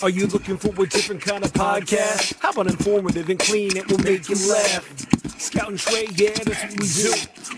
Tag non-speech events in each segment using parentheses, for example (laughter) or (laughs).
Are you looking for a different kind of podcast? How about informative and clean? It will make you laugh. Scout and Trey, yeah, that's what we do.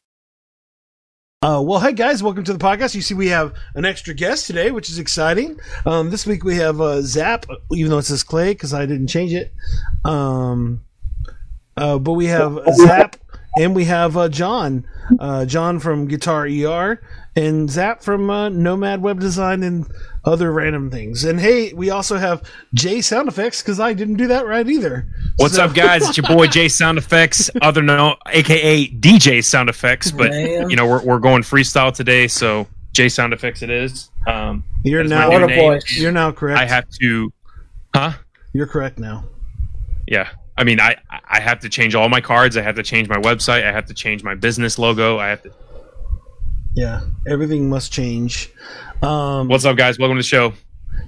Uh, well, hey guys, welcome to the podcast. You see, we have an extra guest today, which is exciting. Um, this week we have uh, Zap, even though it says Clay because I didn't change it. Um, uh, but we have Zap and we have uh, John, uh, John from Guitar ER, and Zap from uh, Nomad Web Design and other random things. And hey, we also have Jay Sound Effects because I didn't do that right either. What's So- up, guys? It's your boy Jay Sound Effects, (laughs) other known, aka DJ Sound Effects. But Man. you know, we're we're going freestyle today, so Jay Sound Effects it is. Um, You're now What a name. voice. you're now correct. I have to, huh? You're correct now. Yeah. I mean, I I have to change all my cards. I have to change my website. I have to change my business logo. I have to. Yeah, everything must change. Um, What's up, guys? Welcome to the show.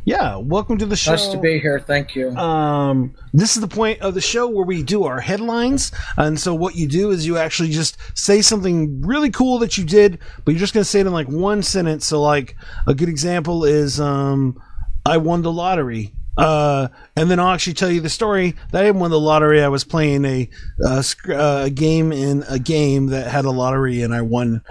yeah, welcome to the show. Nice to be here. Thank you. um, this is the point of the show where we do our headlines. And so what you do is you actually just say something really cool that you did, but you're just going to say it in like one sentence. So like a good example is, um, I won the lottery. Uh, and then I'll actually tell you the story that I didn't win the lottery. I was playing a, uh, sc- uh, a game in a game that had a lottery and I won,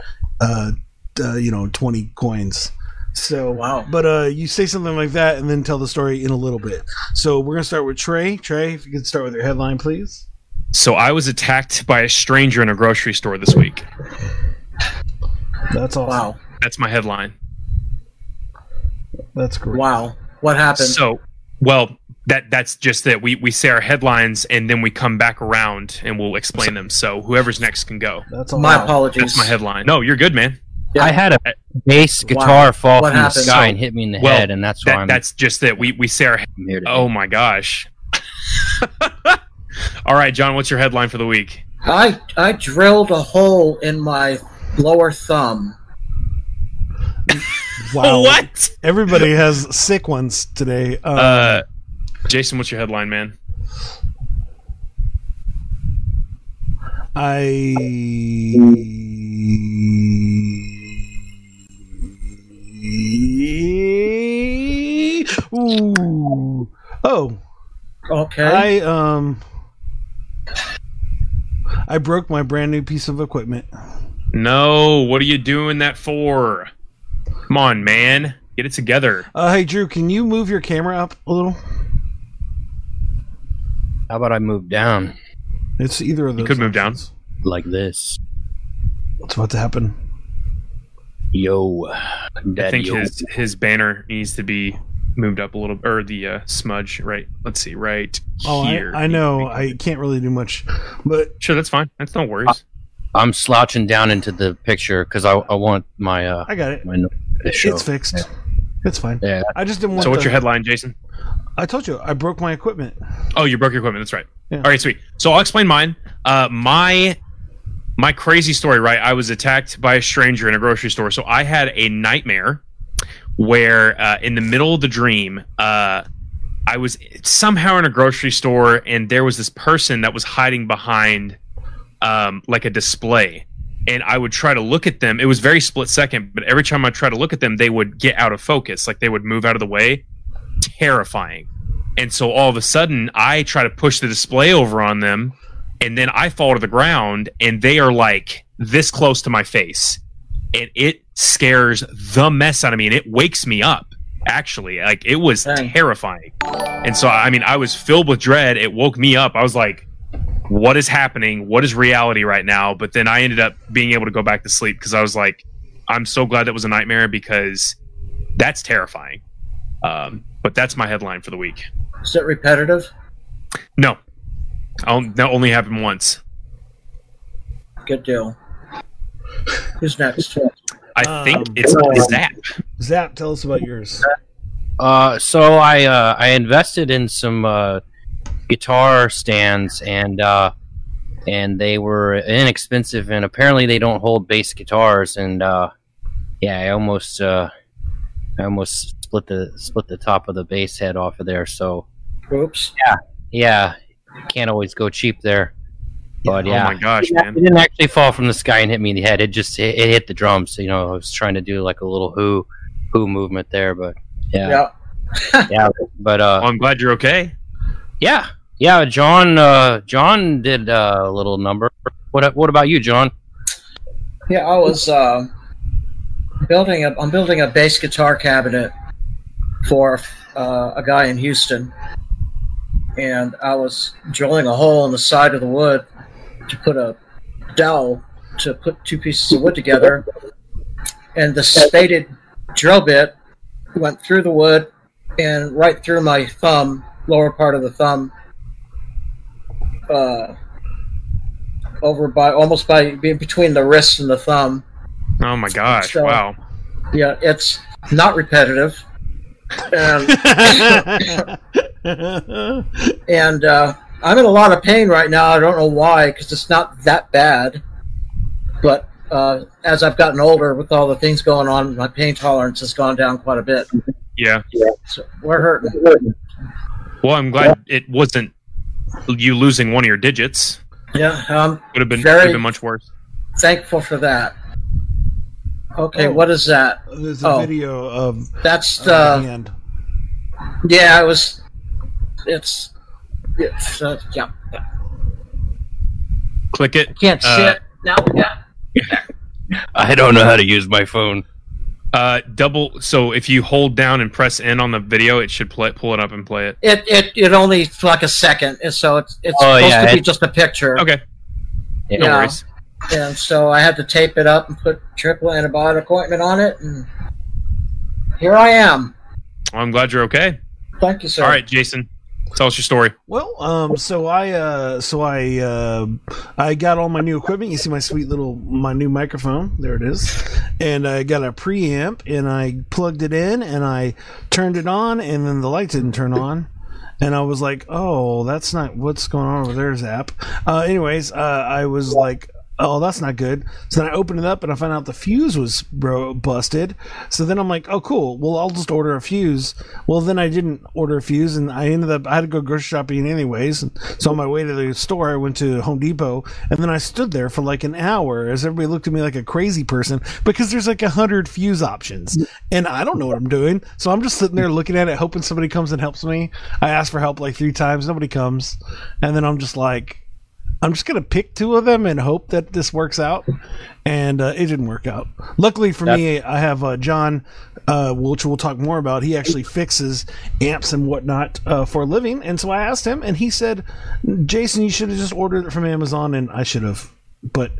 uh, uh, you know, 20 coins. So Wow. But uh, you say something like that and then tell the story in a little bit. So we're gonna start with Trey. Trey, if you could start with your headline, please. So I was attacked by a stranger in a grocery store this week. That's awesome. Wow. That's my headline. That's great. Wow. What happened? So, well, that that's just that We we say our headlines and then we come back around and we'll explain them. So whoever's next can go. That's awesome. My Wow. apologies. That's my headline. No, you're good, man. Yeah. I had a bass Wow. guitar fall What from the sky So- and hit me in the well, head, and that's why That I'm, that's just it. We we say our. I'm here. Oh my gosh. (laughs) All right, John. What's your headline for the week? I I drilled a hole in my lower thumb. Wow. (laughs) What? Everybody (laughs) has sick ones today. Uh, Uh, Jason, what's your headline, man? I. Ooh. Oh, Okay. I um. I broke my brand new piece of equipment. No. What are you doing that for? Come on, man. Get it together. Uh, hey Drew, can you move your camera up a little? How about I move down It's either of those. You could move down. options. like this? What's about to happen? Yo, I daddy, think yo. his his banner needs to be moved up a little, or the uh, smudge. Right. Let's see. Right Oh, here. I, I know. I can't really do much, but Sure, that's fine. That's no worries. I'm slouching down into the picture because I, I want my uh I got it. my no- to show. It's fixed. It's fine. Yeah, I just didn't want. so, what's the- your headline, Jason? I told you I broke my equipment. Oh, you broke your equipment. That's right. Yeah. All right, sweet. So I'll explain mine. Uh, my my crazy story. Right, I was attacked by a stranger in a grocery store. So I had a nightmare where, uh, in the middle of the dream, uh, I was somehow in a grocery store, and there was this person that was hiding behind, um, like a display. And I would try to look at them. It was very split second, but every time I tried to look at them, they would get out of focus. Like they would move out of the way. Terrifying. And so all of a sudden, I try to push the display over on them, and then I fall to the ground, and they are like this close to my face. And it scares the mess out of me, and it wakes me up. Actually, like it was Dang. terrifying. And so, I mean, I was filled with dread. It woke me up. I was like, what is happening? What is reality right now? But then I ended up being able to go back to sleep because I was like, I'm so glad that was a nightmare because that's terrifying. Um, but that's my headline for the week. Is it repetitive? No, I'll, that only happened once. Good deal. Who's next? I Um, think it's Zap. Zap, tell us about yours. Uh, so I uh, I invested in some uh, guitar stands and uh, and they were inexpensive and apparently they don't hold bass guitars and uh, yeah I almost uh, I almost split the split the top of the bass head off of there so Oops. yeah yeah, can't always go cheap there but yeah Oh my gosh, it man. didn't actually fall from the sky and hit me in the head it just it, it hit the drums you know I was trying to do like a little who who movement there but yeah Yeah. yeah but uh Well, I'm glad you're okay. Yeah, yeah. John, uh, John did uh, a little number. What What about you, John? Yeah, I was uh, building a. I'm building a bass guitar cabinet for uh, a guy in Houston, and I was drilling a hole in the side of the wood to put a dowel to put two pieces of wood together, and the spaded drill bit went through the wood and right through my thumb, lower part of the thumb, uh, over by almost by be- between the wrist and the thumb. Oh my gosh! So- wow. Yeah, it's not repetitive, and (laughs) and uh, I'm in a lot of pain right now. I don't know why, because it's not that bad, but uh, as I've gotten older, with all the things going on, my pain tolerance has gone down quite a bit. Yeah. So we're hurting. Well, I'm glad it wasn't you losing one of your digits. Yeah, I'm Would have been Very- would have been much worse. thankful for that. Okay, Oh. what is that? There's a Oh. video of That's of the the hand. yeah. It was. It's. It's uh, yeah. yeah. Click it. Can't see Uh, it now. Yeah. (laughs) I don't know how to use my phone. Uh, double. So if you hold down and press in on the video, it should play, pull it up and play it. It it it only for like a second, and so it's it's Oh, supposed yeah, to be it- just a picture. Okay. No Yeah. worries. And so I had to tape it up and put triple antibiotic ointment on it, and here I am. Well, I'm glad you're okay. Thank you, sir. All right, Jason. Tell us your story. Well, um, so I, uh, so I, uh, I got all my new equipment. You see my sweet little, my new microphone. There it is, and I got a preamp, and I plugged it in, and I turned it on, and then the light didn't turn on, and I was like, oh, that's not what's going on over there, Zap. Uh, anyways, uh, I was like. Oh, that's not good. So then I opened it up and I found out the fuse was bro busted. So then I'm like, oh, cool. Well, I'll just order a fuse. Well, then I didn't order a fuse, and I ended up I had to go grocery shopping anyways. And so on my way to the store, I went to Home Depot, and then I stood there for like an hour as everybody looked at me like a crazy person because there's like a hundred fuse options, and I don't know what I'm doing. So I'm just sitting there looking at it, hoping somebody comes and helps me. I asked for help like three times, nobody comes, and then I'm just like. I'm just gonna pick two of them and hope that this works out, and uh, it didn't work out. Luckily for me, I have uh, John, uh, which we'll talk more about. He actually fixes amps and whatnot uh, for a living, and so I asked him, and he said, "Jason, you should have just ordered it from Amazon," and I should have, but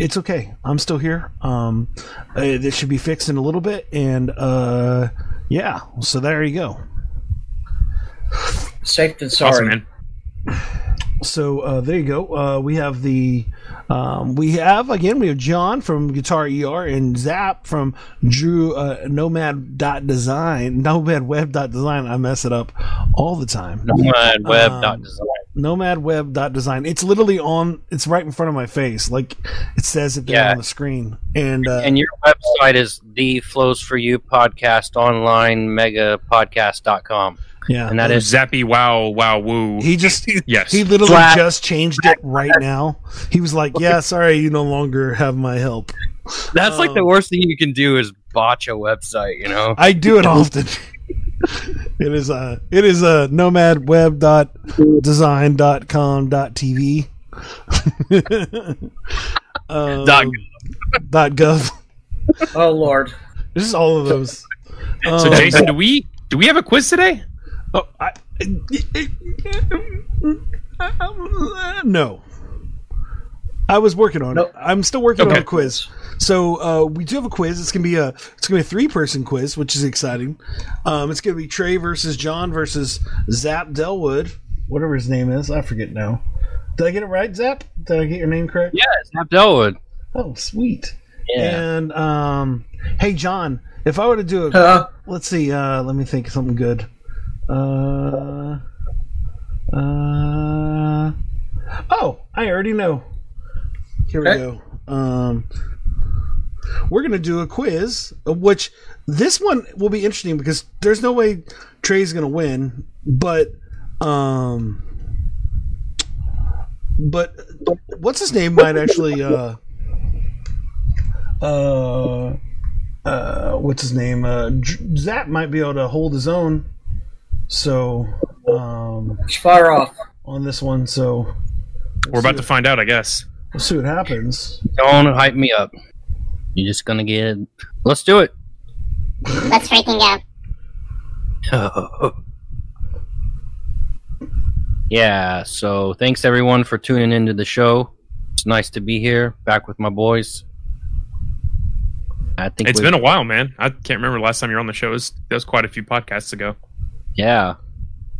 it's okay. I'm still here. Um, uh, this should be fixed in a little bit, and uh, yeah. So there you go. Safe than sorry. Awesome, man. So uh, there you go. Uh, we have the um, we have again we have John from Guitar ER and Zap from Drew uh, Nomad dot Design (laughs) Nomad Web dot Design. I mess it up all the time. Nomadweb.design. Um, Nomad Web dot Design. It's literally on. It's right in front of my face. Like it says it there Yeah. on the screen. And uh, and your website is the flows for you podcast online mega podcast.com. yeah, And that is Zappy Wow Wow Woo. he just yes. He literally Flat- just changed it right now. He was like, "Yeah, sorry, you no longer have my help." that's like the Um, worst thing you can do is botch a website, you know? I do it often. (laughs) it is a it is a nomadweb.design.com.tv (laughs) um, (laughs) Dot dot gov. Oh Lord. This is all of those. so Um, Jason, do we do we have a quiz today? Oh, I, (laughs) no. I was working on Nope. it. I'm still working on a quiz. So uh, we do have a quiz. It's gonna be a it's gonna be a three person quiz, which is exciting. Um, it's gonna be Trey versus John versus Zap Delwood, whatever his name is. I forget now. Did I get it right, Zap? Did I get your name correct? Yeah, it's Zap Delwood. Oh, sweet. Yeah. And um, hey, John, if I were to do a, Uh, let's see. Uh, let me think of something good. Uh, uh, oh, I already know. Here we Okay. go. Um, we're gonna do a quiz, which this one will be interesting because there's no way Trey's gonna win, but um, but what's his name might actually uh uh uh what's his name uh Zap might be able to hold his own so um it's fire off. on this one so We're about to find out, I guess. we'll see what happens Don't hype me up. You're just gonna get. Let's do it. Let's freaking go. (laughs) yeah. So thanks everyone for tuning into the show. It's nice to be here, back with my boys. I think It's we- been a while, man. I can't remember the last time you were on the show. It was, that was quite a few podcasts ago. Yeah,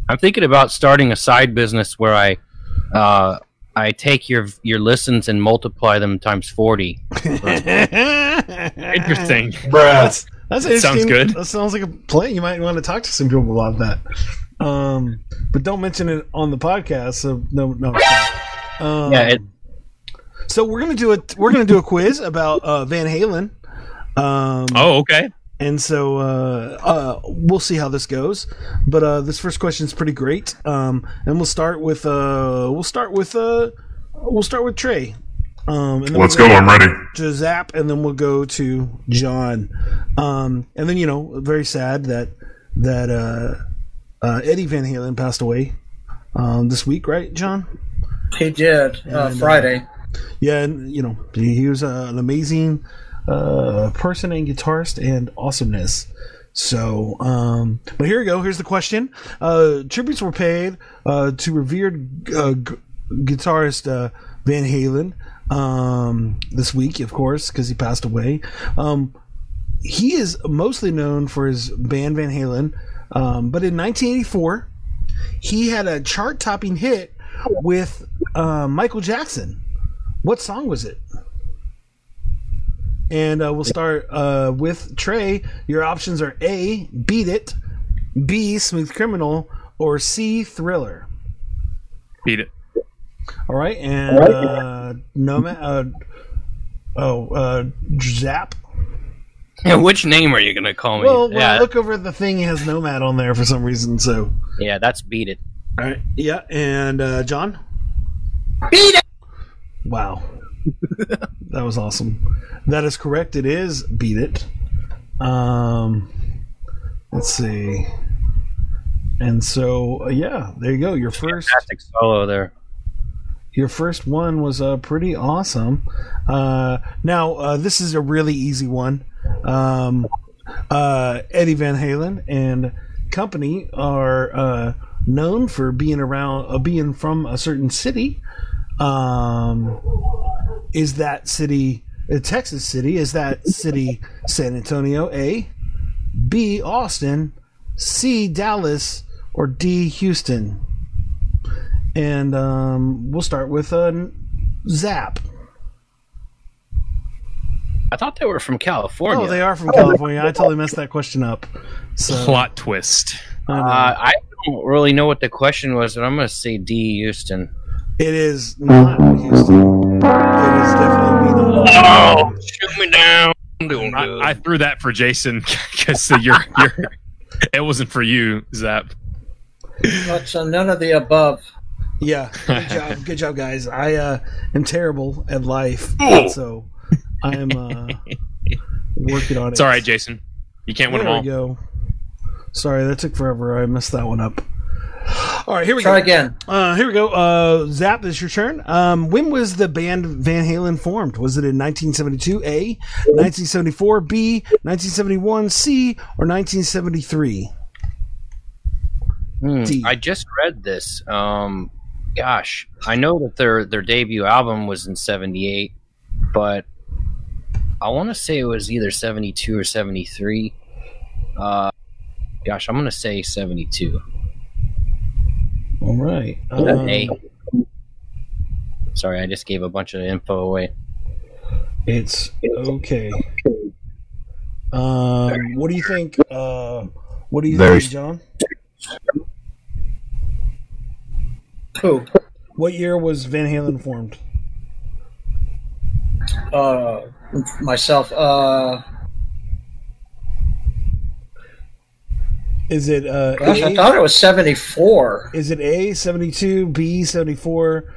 I'm thinking about starting a side business where I, uh, I take your your listens and multiply them times forty. (laughs) Interesting. that's that's That sounds good. that sounds like a plan you might want to talk to some people about that um but don't mention it on the podcast so no no um, Yeah, it, so we're gonna do a we're gonna do a quiz about uh van halen um Oh, okay. And so uh, uh, we'll see how this goes. But uh, this first question is pretty great, um, and we'll start with uh, we'll start with uh, we'll start with Trey. Um, and then Let's we'll go. I'm ready. to Zap, and then we'll go to John. Um, and then you know, very sad that that uh, uh, Eddie Van Halen passed away um, this week, right, John? He did uh, And, uh, Friday. Yeah, and you know, he, he was uh, an amazing uh, person and guitarist and awesomeness. So, um, but here we go. Here's the question: uh, Tributes were paid uh, to revered uh, g- guitarist uh, Van Halen um, this week, of course, because he passed away. Um, he is mostly known for his band Van Halen, um, but in 1984, he had a chart-topping hit with uh, Michael Jackson. What song was it? And uh, we'll start uh, with Trey. Your options are A, Beat It, B, Smooth Criminal, or C, Thriller. Beat it. All right, and uh, Nomad. Uh, oh, uh, Zap. which name are you gonna call me? Well, when I look over the thing, he has Nomad on there for some reason. So, yeah, that's beat it. all right, yeah, and uh, John. Beat it. Wow, that was awesome. That is correct. It is beat it. Um, let's see. And so, uh, yeah, there you go. Your first, Fantastic solo there. your first one was uh, pretty awesome. Uh, now, uh, this is a really easy one. Um, uh, Eddie Van Halen and company are uh, known for being around, uh, being from a certain city. Um, is that city a Texas city? Is that city San Antonio? A, B, Austin, C, Dallas, or D, Houston? And um, we'll start with uh, Zap. I thought they were from California. Oh, they are from California. I totally messed that question up. So Plot twist. I. Uh, I don't really know what the question was, but I'm gonna say D. Houston. It is not Houston. It is definitely not. Oh, shoot me down. Doing I. I threw that for Jason (laughs) because you're, you're. It wasn't for you, Zap. That's uh, none of the above. Yeah, good (laughs) job, good job, guys. I uh, am terrible at life, so I am uh, working on it. It's all right, Jason. You can't win There them we all. go. Sorry, that took forever. I messed that one up. All right, here we Try go. again. Uh, here we go. Uh, Zap, this is your turn. Um, when was the band Van Halen formed? Was it in 1972 A, 1974 B, 1971 C, or 1973? Hmm, D. I just read this. Um, gosh, I know that their their debut album was in '78, but I want to say it was either '72 or '73. Uh, gosh, I'm gonna say '72. All right. Um, A. Sorry, I just gave a bunch of info away. It's okay. Um, what do you think? Uh, what do you Very- think, John? Who? What year was Van Halen formed? Uh, myself. Uh, Is it uh, gosh, I A? thought it was seventy-four. Is it A seventy two, B seventy four,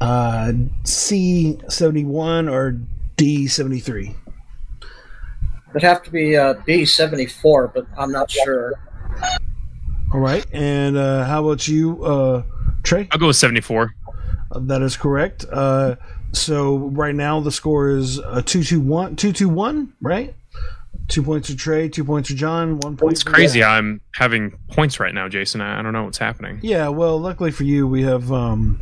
uh, C seventy one, or D seventy three? It'd have to be uh, B seventy-four, but I'm not sure. All right, and uh, how about you, uh, Trey? I'll go with 74. That is correct. Uh, so right now the score is uh, two two one, two two one, right? Two points to Trey, two points to John, one point. It's for- crazy. I'm having points right now, Jason. I, I don't know what's happening. Yeah, well, luckily for you, we have um,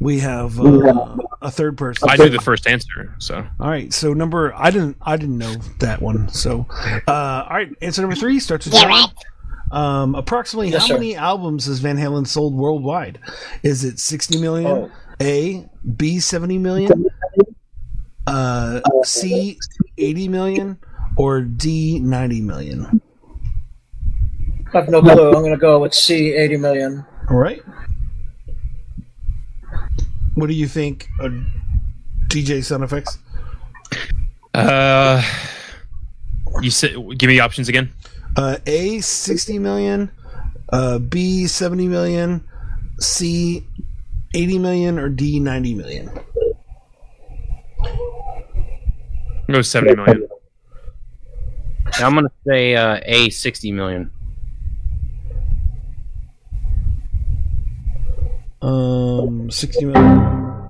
we have uh, a third person. I knew the first answer, so All right, so number I didn't I didn't know that one. So, uh, all right, answer number three starts with Yeah, John. Um, approximately Yes, how sir. many albums has Van Halen sold worldwide? Is it sixty million? Oh. A, B seventy million, uh, C eighty million, or D ninety million? I have no clue. I'm going to go with C eighty million. All right. What do you think, uh, DJ Sound Effects? uh, you said give me the options again. Uh, A sixty million, uh, B seventy million, C eighty million, or D ninety million. I'll go 70 million. I'm gonna say uh, a sixty million. Um, sixty million.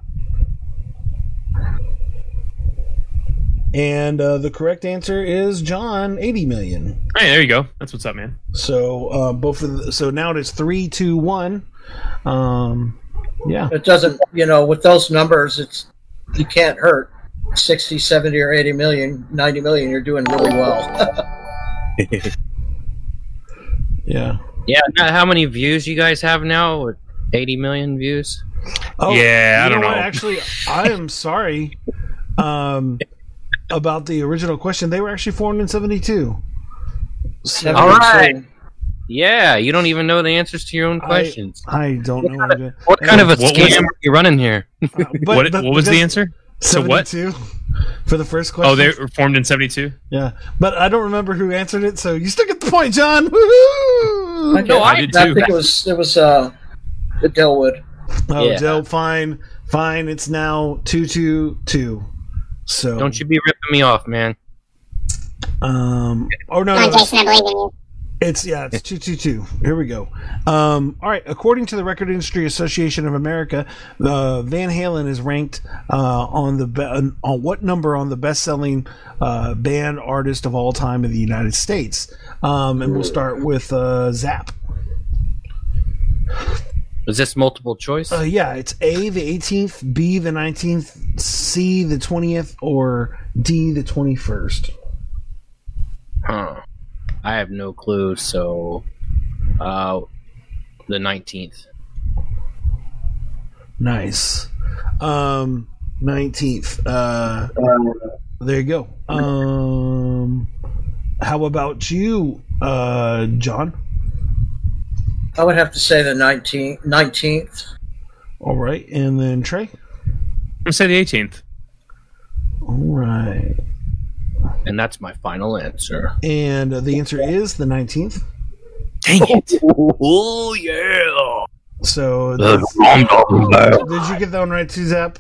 And uh, the correct answer is John, eighty million. Hey, there you go. That's what's up, man. So uh, both of the, so now it is three, two, one. Um, yeah. It doesn't, you know, with those numbers, it's you can't hurt 60, 70, or 80 million, 90 million. You're doing really well. (laughs) (laughs) Yeah. Yeah. How many views you guys have now? Eighty million views. Oh, Yeah, I don't what? know. Actually, I am sorry um, about the original question. They were actually formed in '72. So, All right. Yeah, you don't even know the answers to your own questions. I don't know. What, what kind of a What was- scam are you running here? but, what but what was the answer? So what? (laughs) for the first question. Oh, they were formed in 72? yeah, but I don't remember who answered it. So you still get the point, John. (laughs) Woohoo! Okay, I did I too. think it was it was uh, the Delwood. Oh, Yeah. Dell, fine, fine. It's now two, two, two. So Don't you be ripping me off, man. Um. Oh no, Come no, Jason, I believe in you. It's yeah, it's two two two. Here we go. Um, all right. According to the Record Industry Association of America, uh, Van Halen is ranked uh, on the be- on what number on the best-selling uh, band artist of all time in the United States. Um, and we'll start with uh, Zap. Is this multiple choice? Uh, yeah, it's A the 18th, B the 19th, C the 20th, or D the 21st. Huh. I have no clue. So, uh, the nineteenth. Nice. Um, 19th. Uh, there you go. Um, how about you, uh, John? I would have to say the 19th. 19th. All right. And then Trey? I'm going to say the 18th. All right. And that's my final answer. And uh, the answer is the 19th. Dang it. (laughs) Oh yeah. So, That's that's- what I'm talking about. did you get that one right too, Zap?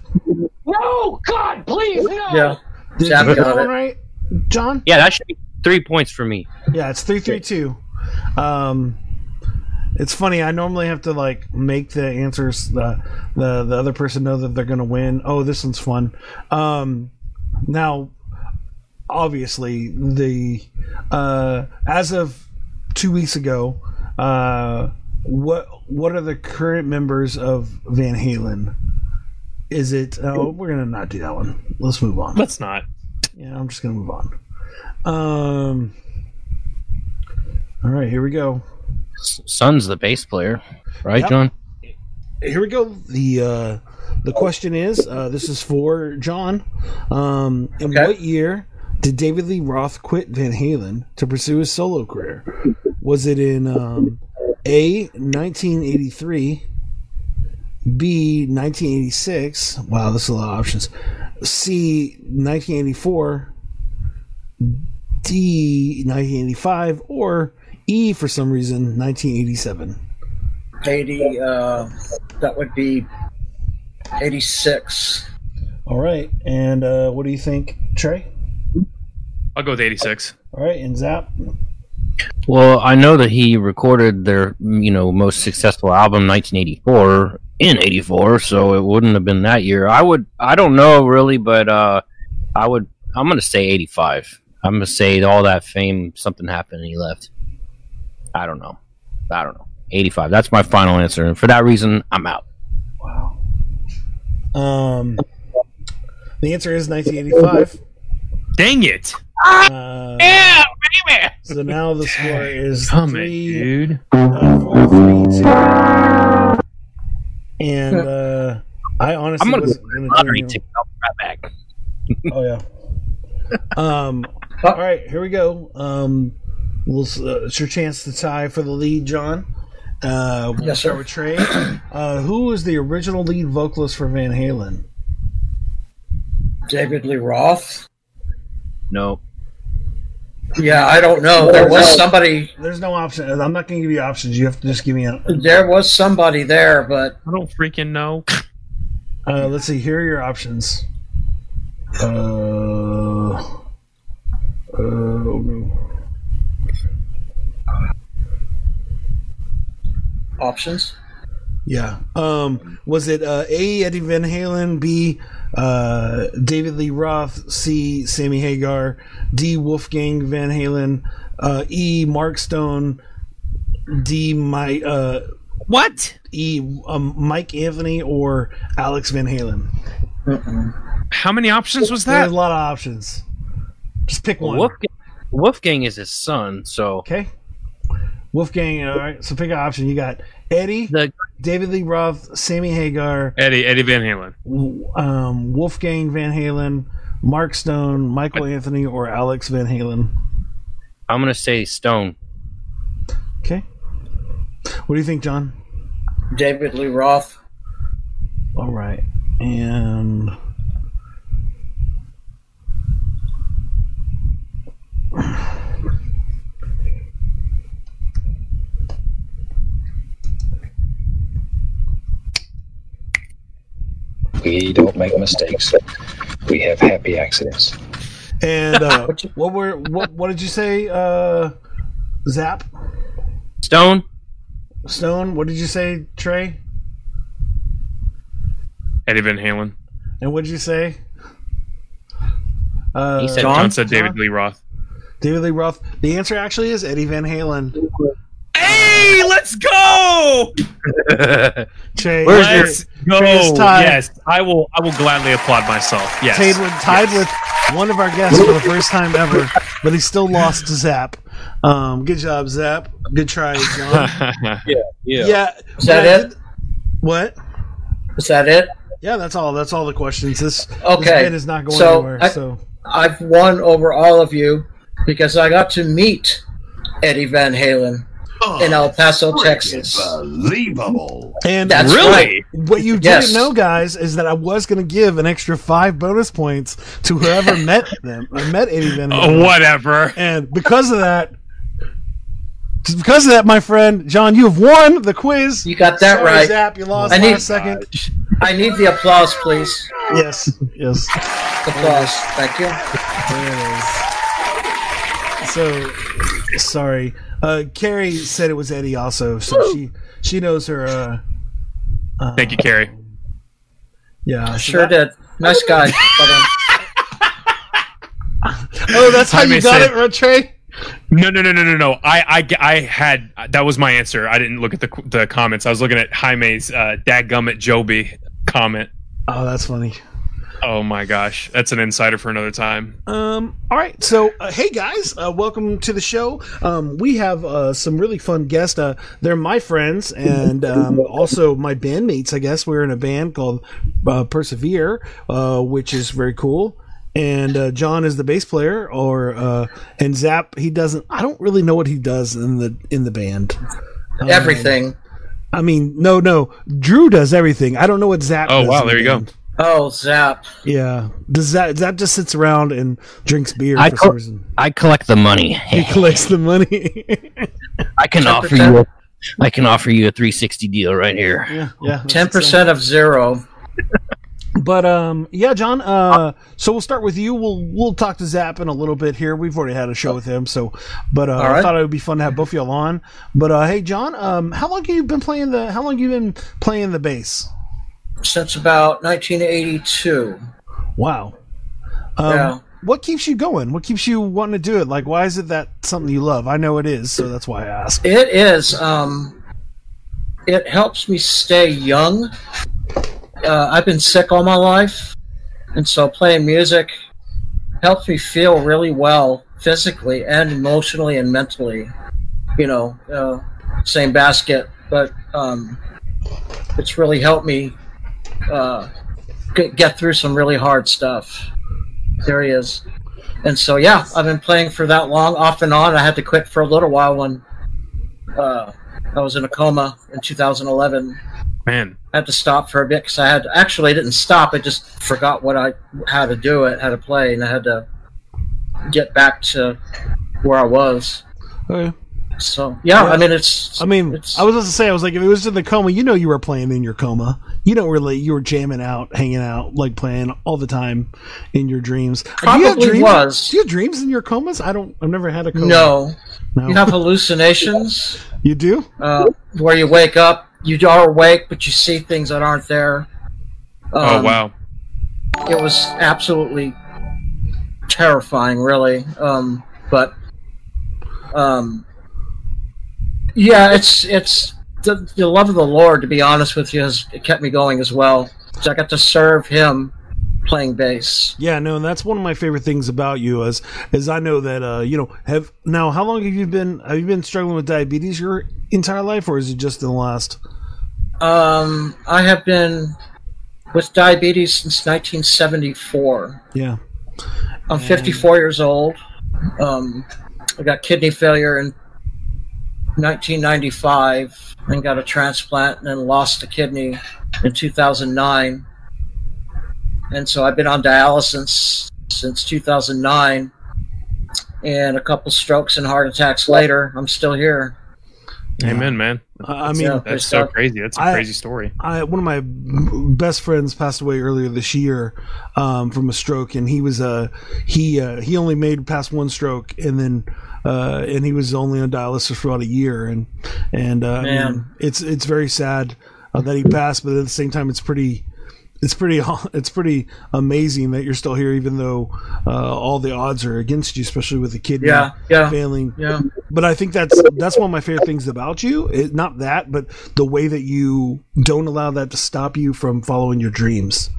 No, God, please, no. Yeah. Did Zap you get that one right, John? Yeah, that should be three points for me. Yeah, it's three three two. Um, it's funny. I normally have to like make the answers the the the other person know that they're gonna win. Oh, this one's fun. Um, now, obviously, the uh, as of two weeks ago, uh, what what are the current members of Van Halen? Is it? Oh, we're gonna not do that one. Let's move on. Let's not. Yeah, I'm just gonna move on. Um. All right, here we go. Son's the bass player, right, Yep. John? Here we go. The uh, the question is: uh, This is for John. Um, in Okay. what year did David Lee Roth quit Van Halen to pursue his solo career? Was it in um, A, 1983, B, 1986? Wow, this is a lot of options. C, 1984, D, 1985, or E, for some reason, 1987? 80, uh, that would be 86. All right, and uh, what do you think, Trey? I'll go with 86. All right, and Zap? Well, I know that he recorded their, you know, most successful album, 1984, in '84, so it wouldn't have been that year. I would, I don't know really, but uh, I would, I'm gonna say '85. I'm gonna say all that fame, something happened and he left. I don't know. I don't know. '85. That's my final answer, and for that reason, I'm out. Wow. Um, the answer is 1985. Dang it! Uh, Yeah, baby. so now the score is Come three, it, dude. uh, four, three, two. And (laughs) uh, I honestly I'm gonna wasn't go gonna lottery do. ticket. I'll be right back. Oh yeah. Um. All right, here we go. Um, we'll, uh, it's your chance to tie for the lead, John. Uh, we'll Yes, start sir. with Trey. Uh, who was the original lead vocalist for Van Halen? David Lee Roth? No. Yeah, I don't know. There was somebody. There's no option. I'm not going to give you options. You have to just give me a. There was somebody there, but I don't freaking know. Uh, let's see. Here are your options. Uh, uh, oh no. options. Yeah. Um, was it uh, A. Eddie Van Halen, B. Uh, David Lee Roth, C. Sammy Hagar, D. Wolfgang Van Halen, uh, E. Mark Stone, D. My uh, What? E. Um, Mike Anthony or Alex Van Halen? How many options was that? There's that? a lot of options. Just pick one. Wolfgang, Wolfgang is his son, so Okay. Wolfgang. All right. So pick an option. You got Eddie, the David Lee Roth, Sammy Hagar, Eddie Eddie Van Halen. um, Wolfgang Van Halen, Mark Stone, Michael Anthony, or Alex Van Halen. I'm gonna say Stone. Okay. What do you think, John? David Lee Roth. All right. And We don't make mistakes. We have happy accidents. and uh, (laughs) what were what what did you say? Uh, Zap Stone. Stone. What did you say, Trey? Eddie Van Halen. And what did you say? Uh, He said John, John. said David Lee Roth. David Lee Roth. The answer actually is Eddie Van Halen. Hey, let's go! (laughs) Trey, Where's Trey- Let's go! Trey's tied. Yes, I will. I will gladly applaud myself. Yes, tied with, tied Yes. with one of our guests for the first time ever, but he still lost to Zap. Um, good job, Zap. Good try, John. (laughs) yeah. yeah Is that it? What? Is that it? Yeah, that's all. That's all the questions. This, this Okay, bit is not going so anywhere. I- so I've won over all of you because I got to meet Eddie Van Halen Oh, in El Paso, Texas. Unbelievable. and That's really? right. what you Yes. didn't know, guys, is that I was going to give an extra five bonus points to whoever (laughs) met them, or met Eddie Van Oh, whatever. And because of that, because of that, my friend John, you have won the quiz. You got that Sorry, right. Zap, you lost I need- last second. I need the applause, please. Yes, yes. Applause. Thank you. There it is. So, sorry. Uh, Carrie said it was Eddie also, so she she knows her. Uh, uh, Thank you, Carrie. Yeah, so Sure that- did. Nice guy. (laughs) Um, Oh, that's how I you got it, right, No, no, no, no, no, no. I, I, I had that was my answer. I didn't look at the the comments. I was looking at Jaime's uh, "Dadgummit Joby" comment. Oh, that's funny. Oh my gosh, that's an insider for another time. Um, all right, so uh, hey guys, uh, welcome to the show. Um, we have uh, some really fun guests. Uh, they're my friends and um, also my bandmates. I guess we're in a band called uh, Persevere, uh, which is very cool. and uh, John is the bass player, or uh, and Zap he doesn't. I don't really know what he does in the in the band. Um, Everything. I mean, no, no. Drew does everything. I don't know what Zap. Oh, does wow, there the you go. Band. Oh, Zap. Yeah, does that Zap just sits around and drinks beer I for co- some reason? I collect the money. He (laughs) collects the money. I can offer 10%. you. A, I can offer you a 360 deal right here. yeah, yeah. 10% of zero. But um, yeah, John. Uh, so we'll start with you. We'll we'll talk to Zap in a little bit here. We've already had a show with him, so but uh, All I thought it would be fun to have both of y'all on. But uh, hey, John, um, how long have you been playing the? How long have you been playing the bass? Since about 1982. Wow. Um, Yeah. What keeps you going? What keeps you wanting to do it? Like, why is it that something you love? I know it is, so that's why I ask. It is. Um, it helps me stay young. Uh, I've been sick all my life, and so playing music helps me feel really well physically and emotionally and mentally. You know, uh, same basket, but um, it's really helped me uh, get, get through some really hard stuff. There he is. And so, yeah, I've been playing for that long, off and on. I had to quit for a little while when uh, I was in a coma in 2011. Man, I had to stop for a bit because I had actually I didn't stop. I just forgot what I how to do it, how to play, and I had to get back to where I was. Okay. So yeah, Yeah. I mean it's. I mean, it's, I was just to say, I was like, if it was in the coma, you know, you were playing in your coma. You don't really, you were jamming out, hanging out, like playing all the time in your dreams. Do you have Probably dreams? was. Do you have dreams in your comas? I don't. I've never had a coma. no, no. you have hallucinations You do? uh, where you wake up, you are awake, but you see things that aren't there. oh Um, wow, it was absolutely terrifying, really. Um, but um, yeah, it's it's the, the love of the Lord. To be honest with you, has kept me going as well. So I got to serve Him playing bass. Yeah, no, and that's one of my favorite things about you is is I know that uh, you know, have now how long have you been have you been struggling with diabetes your entire life or is it just in the last Um, I have been with diabetes since 1974. Yeah. I'm 54 years old. Um, I got kidney failure in 1995 and got a transplant and then lost a kidney in 2009. And so I've been on dialysis since 2009. And a couple strokes and heart attacks later, I'm still here. amen, man. I I mean, Yeah. That's so crazy. That's a I- crazy story. I one of my best friends passed away earlier this year um, from a stroke, and he was uh, he uh, he only made past one stroke, and then uh, and he was only on dialysis for about a year, and and uh, I mean, it's it's very sad uh, that he passed, but at the same time, it's pretty. It's pretty. (laughs) It's pretty amazing that you're still here, even though uh, all the odds are against you, especially with the kidney Yeah, yeah, failing yeah. but I think that's that's one of my favorite things about you. It, not that, but the way that you don't allow that to stop you from following your dreams.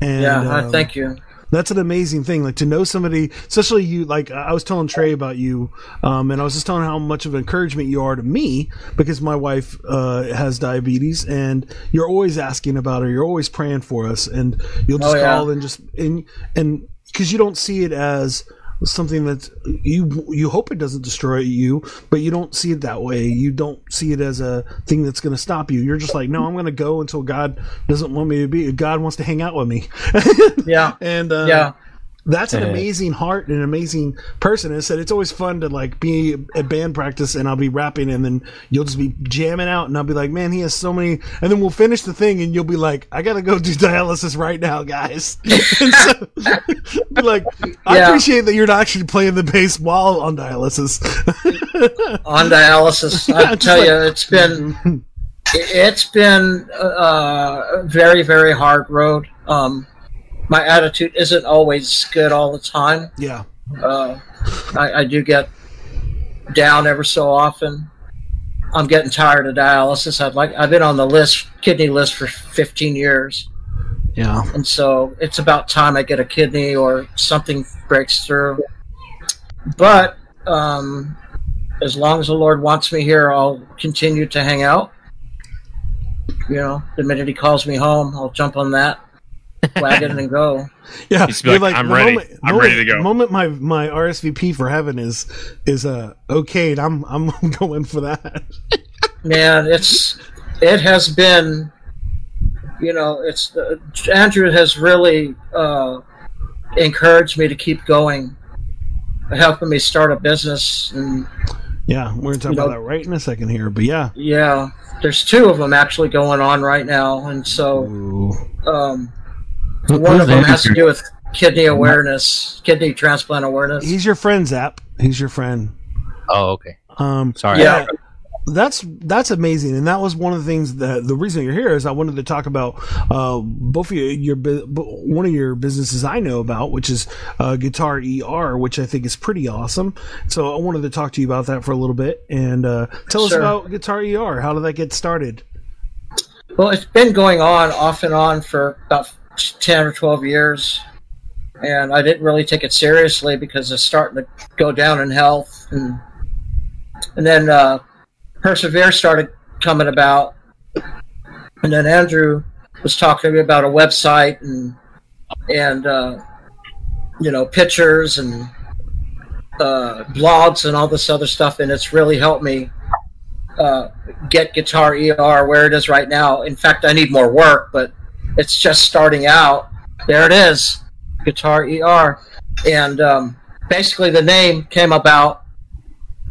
And Yeah, um, thank you. That's an amazing thing. Like to know somebody, especially you. Like I was telling Trey about you, um, and I was just telling how much of encouragement you are to me because my wife uh, has diabetes, and you're always asking about her. You're always praying for us, and you'll just Oh, yeah. call and just and and because you don't see it as something that you you hope it doesn't destroy you but you don't see it that way. You don't see it as a thing that's going to stop you. You're just like no i'm going to go until god doesn't want me to be god wants to hang out with me. (laughs) Yeah, and uh, yeah. That's an amazing heart and an amazing person. And I said it's always fun to like be at band practice and I'll be rapping and then you'll just be jamming out and I'll be like, man, he has so many. And then we'll finish the thing and you'll be like, I gotta go do (laughs) dialysis right now, guys. (laughs) and so, (laughs) be like, I Yeah. appreciate that you're not actually playing the bass while on dialysis. on dialysis. I Just tell like- you, it's been it's been uh, a very very hard road. Um, my attitude isn't always good all the time. yeah. Uh, I, I do get down ever so often. I'm getting tired of dialysis. I'd like I've been on the list kidney list for 15 years, Yeah. and so it's about time I get a kidney or something breaks through. But um, as long as the Lord wants me here, I'll continue to hang out. You know, the minute He calls me home, I'll jump on that. Wagon and go. (laughs) Yeah, Just be like, "I'm the ready. I'm ready to go." The moment my my RSVP for heaven is is uh okay, I'm I'm (laughs) going for that. Man, it's it has been, you know, it's uh, Andrew has really uh, encouraged me to keep going, helping me start a business, and Yeah, we're gonna talk about know- that right in a second here, but yeah. yeah, there's two of them actually going on right now, and so Ooh. um, Who- one of them has to do with kidney awareness, kidney transplant awareness. He's your friend, Zap. He's your friend. Oh, okay. Um, Sorry. Yeah. that's that's amazing, and that was one of the things that the reason you're here is I wanted to talk about uh, both of you, your bu- bu- one of your businesses I know about, which is uh, Guitar ER, which I think is pretty awesome. So I wanted to talk to you about that for a little bit and uh, tell us about Guitar ER. How did that get started? Well, it's been going on off and on for about 10 or 12 years. And I didn't really take it seriously because it's starting to go down in health. And, and then uh, Persevere started coming about. And then Andrew was talking to me about a website and, and uh, you know, pictures and uh, blogs and all this other stuff. And it's really helped me uh, get Guitar ER where it is right now. In fact, I need more work, but it's just starting out. There it is, Guitar ER. And um, basically, the name came about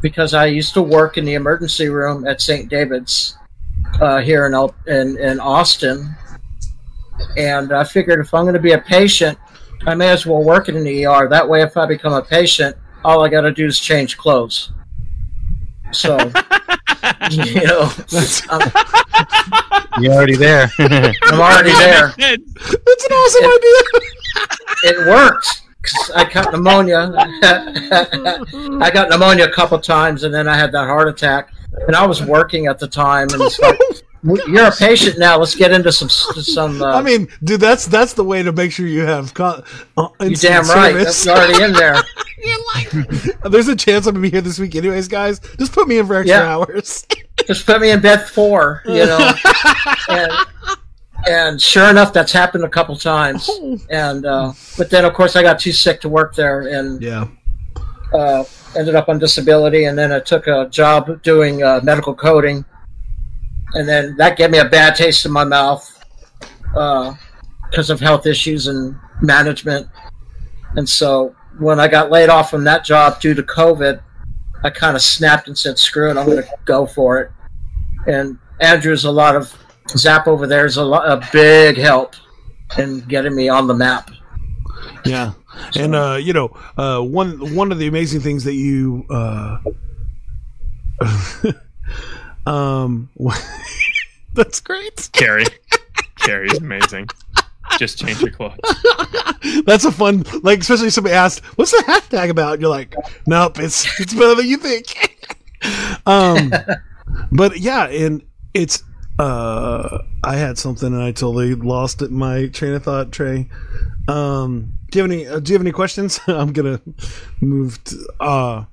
because I used to work in the emergency room at St. David's uh, here in, in in Austin, and I figured if I'm going to be a patient, I may as well work in the ER. That way, if I become a patient, all I got to do is change clothes. So, (laughs) you know, I'm, (laughs) You're already there. (laughs) I'm already there. That's an awesome idea. It worked. 'cause I got pneumonia. I got pneumonia a couple times, and then I had that heart attack. And I was working at the time, and it's like, "You're a patient now. Let's get into some some." Uh, I mean, dude, that's that's the way to make sure you have. Con- uh, you damn right. service. That's already in there. (laughs) There's a chance I'm gonna be here this week, anyways, guys. Just put me in for extra Yeah. hours. (laughs) Just put me in bed four, you know. and, and sure enough, that's happened a couple times. And uh, but then, of course, I got too sick to work there, and yeah. uh, ended up on disability, and then I took a job doing uh, medical coding, and then that gave me a bad taste in my mouth because of health issues and management. And so when I got laid off from that job due to COVID, I kind of snapped and said, "Screw it, I'm going to go for it." And Andrew's a lot of Zap over there is a, lot, a big help in getting me on the map. Yeah, and uh, you know, uh, one one of the amazing things that you, uh, (laughs) um, (laughs) that's great. Carrie. Carrie's amazing. Just change your clothes. (laughs) That's a fun, like, especially if somebody asked, "What's the hashtag about?" And you're like, "Nope, it's it's better than you think." (laughs) um, but yeah, and it's uh, I had something and I totally lost it. My train of thought, Trey. Um, do you have any? Uh, do you have any questions? (laughs) I'm gonna move. To, uh,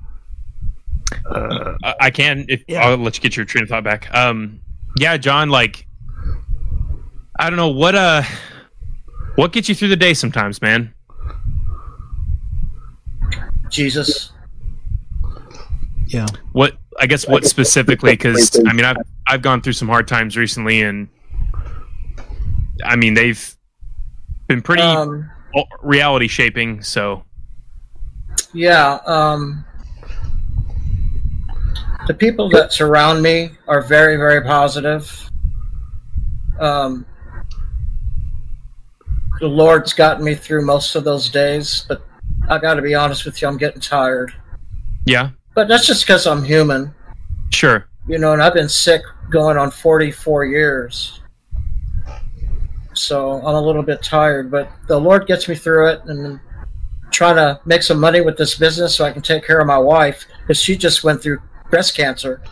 I I can if Yeah. I'll let you get your train of thought back. Um, yeah, John, like, I don't know what uh, what gets you through the day sometimes, man. Jesus. yeah, What I guess what specifically? Because I mean, I've I've gone through some hard times recently, and I mean they've been pretty Um, reality shaping. So Yeah, um, the people that surround me are very, very positive. Um, the Lord's gotten me through most of those days, but I got to be honest with you, I'm getting tired. yeah, But that's just because I'm human, sure, you know, and I've been sick going on 44 years. So I'm a little bit tired, but the Lord gets me through it, and trying to make some money with this business so I can take care of my wife because she just went through breast cancer.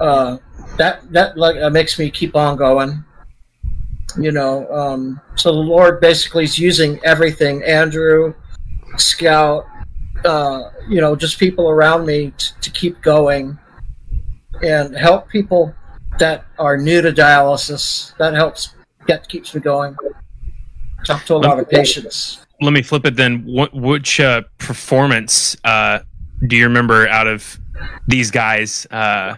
Uh, that that like uh, makes me keep on going. You know, um, so the Lord basically is using everything. Andrew, Scout, uh, you know, just people around me t- to keep going and help people that are new to dialysis. That helps. That keeps me going. talk to a lot of patients. Let me flip it then. What, which uh, performance uh, do you remember out of these guys? Uh,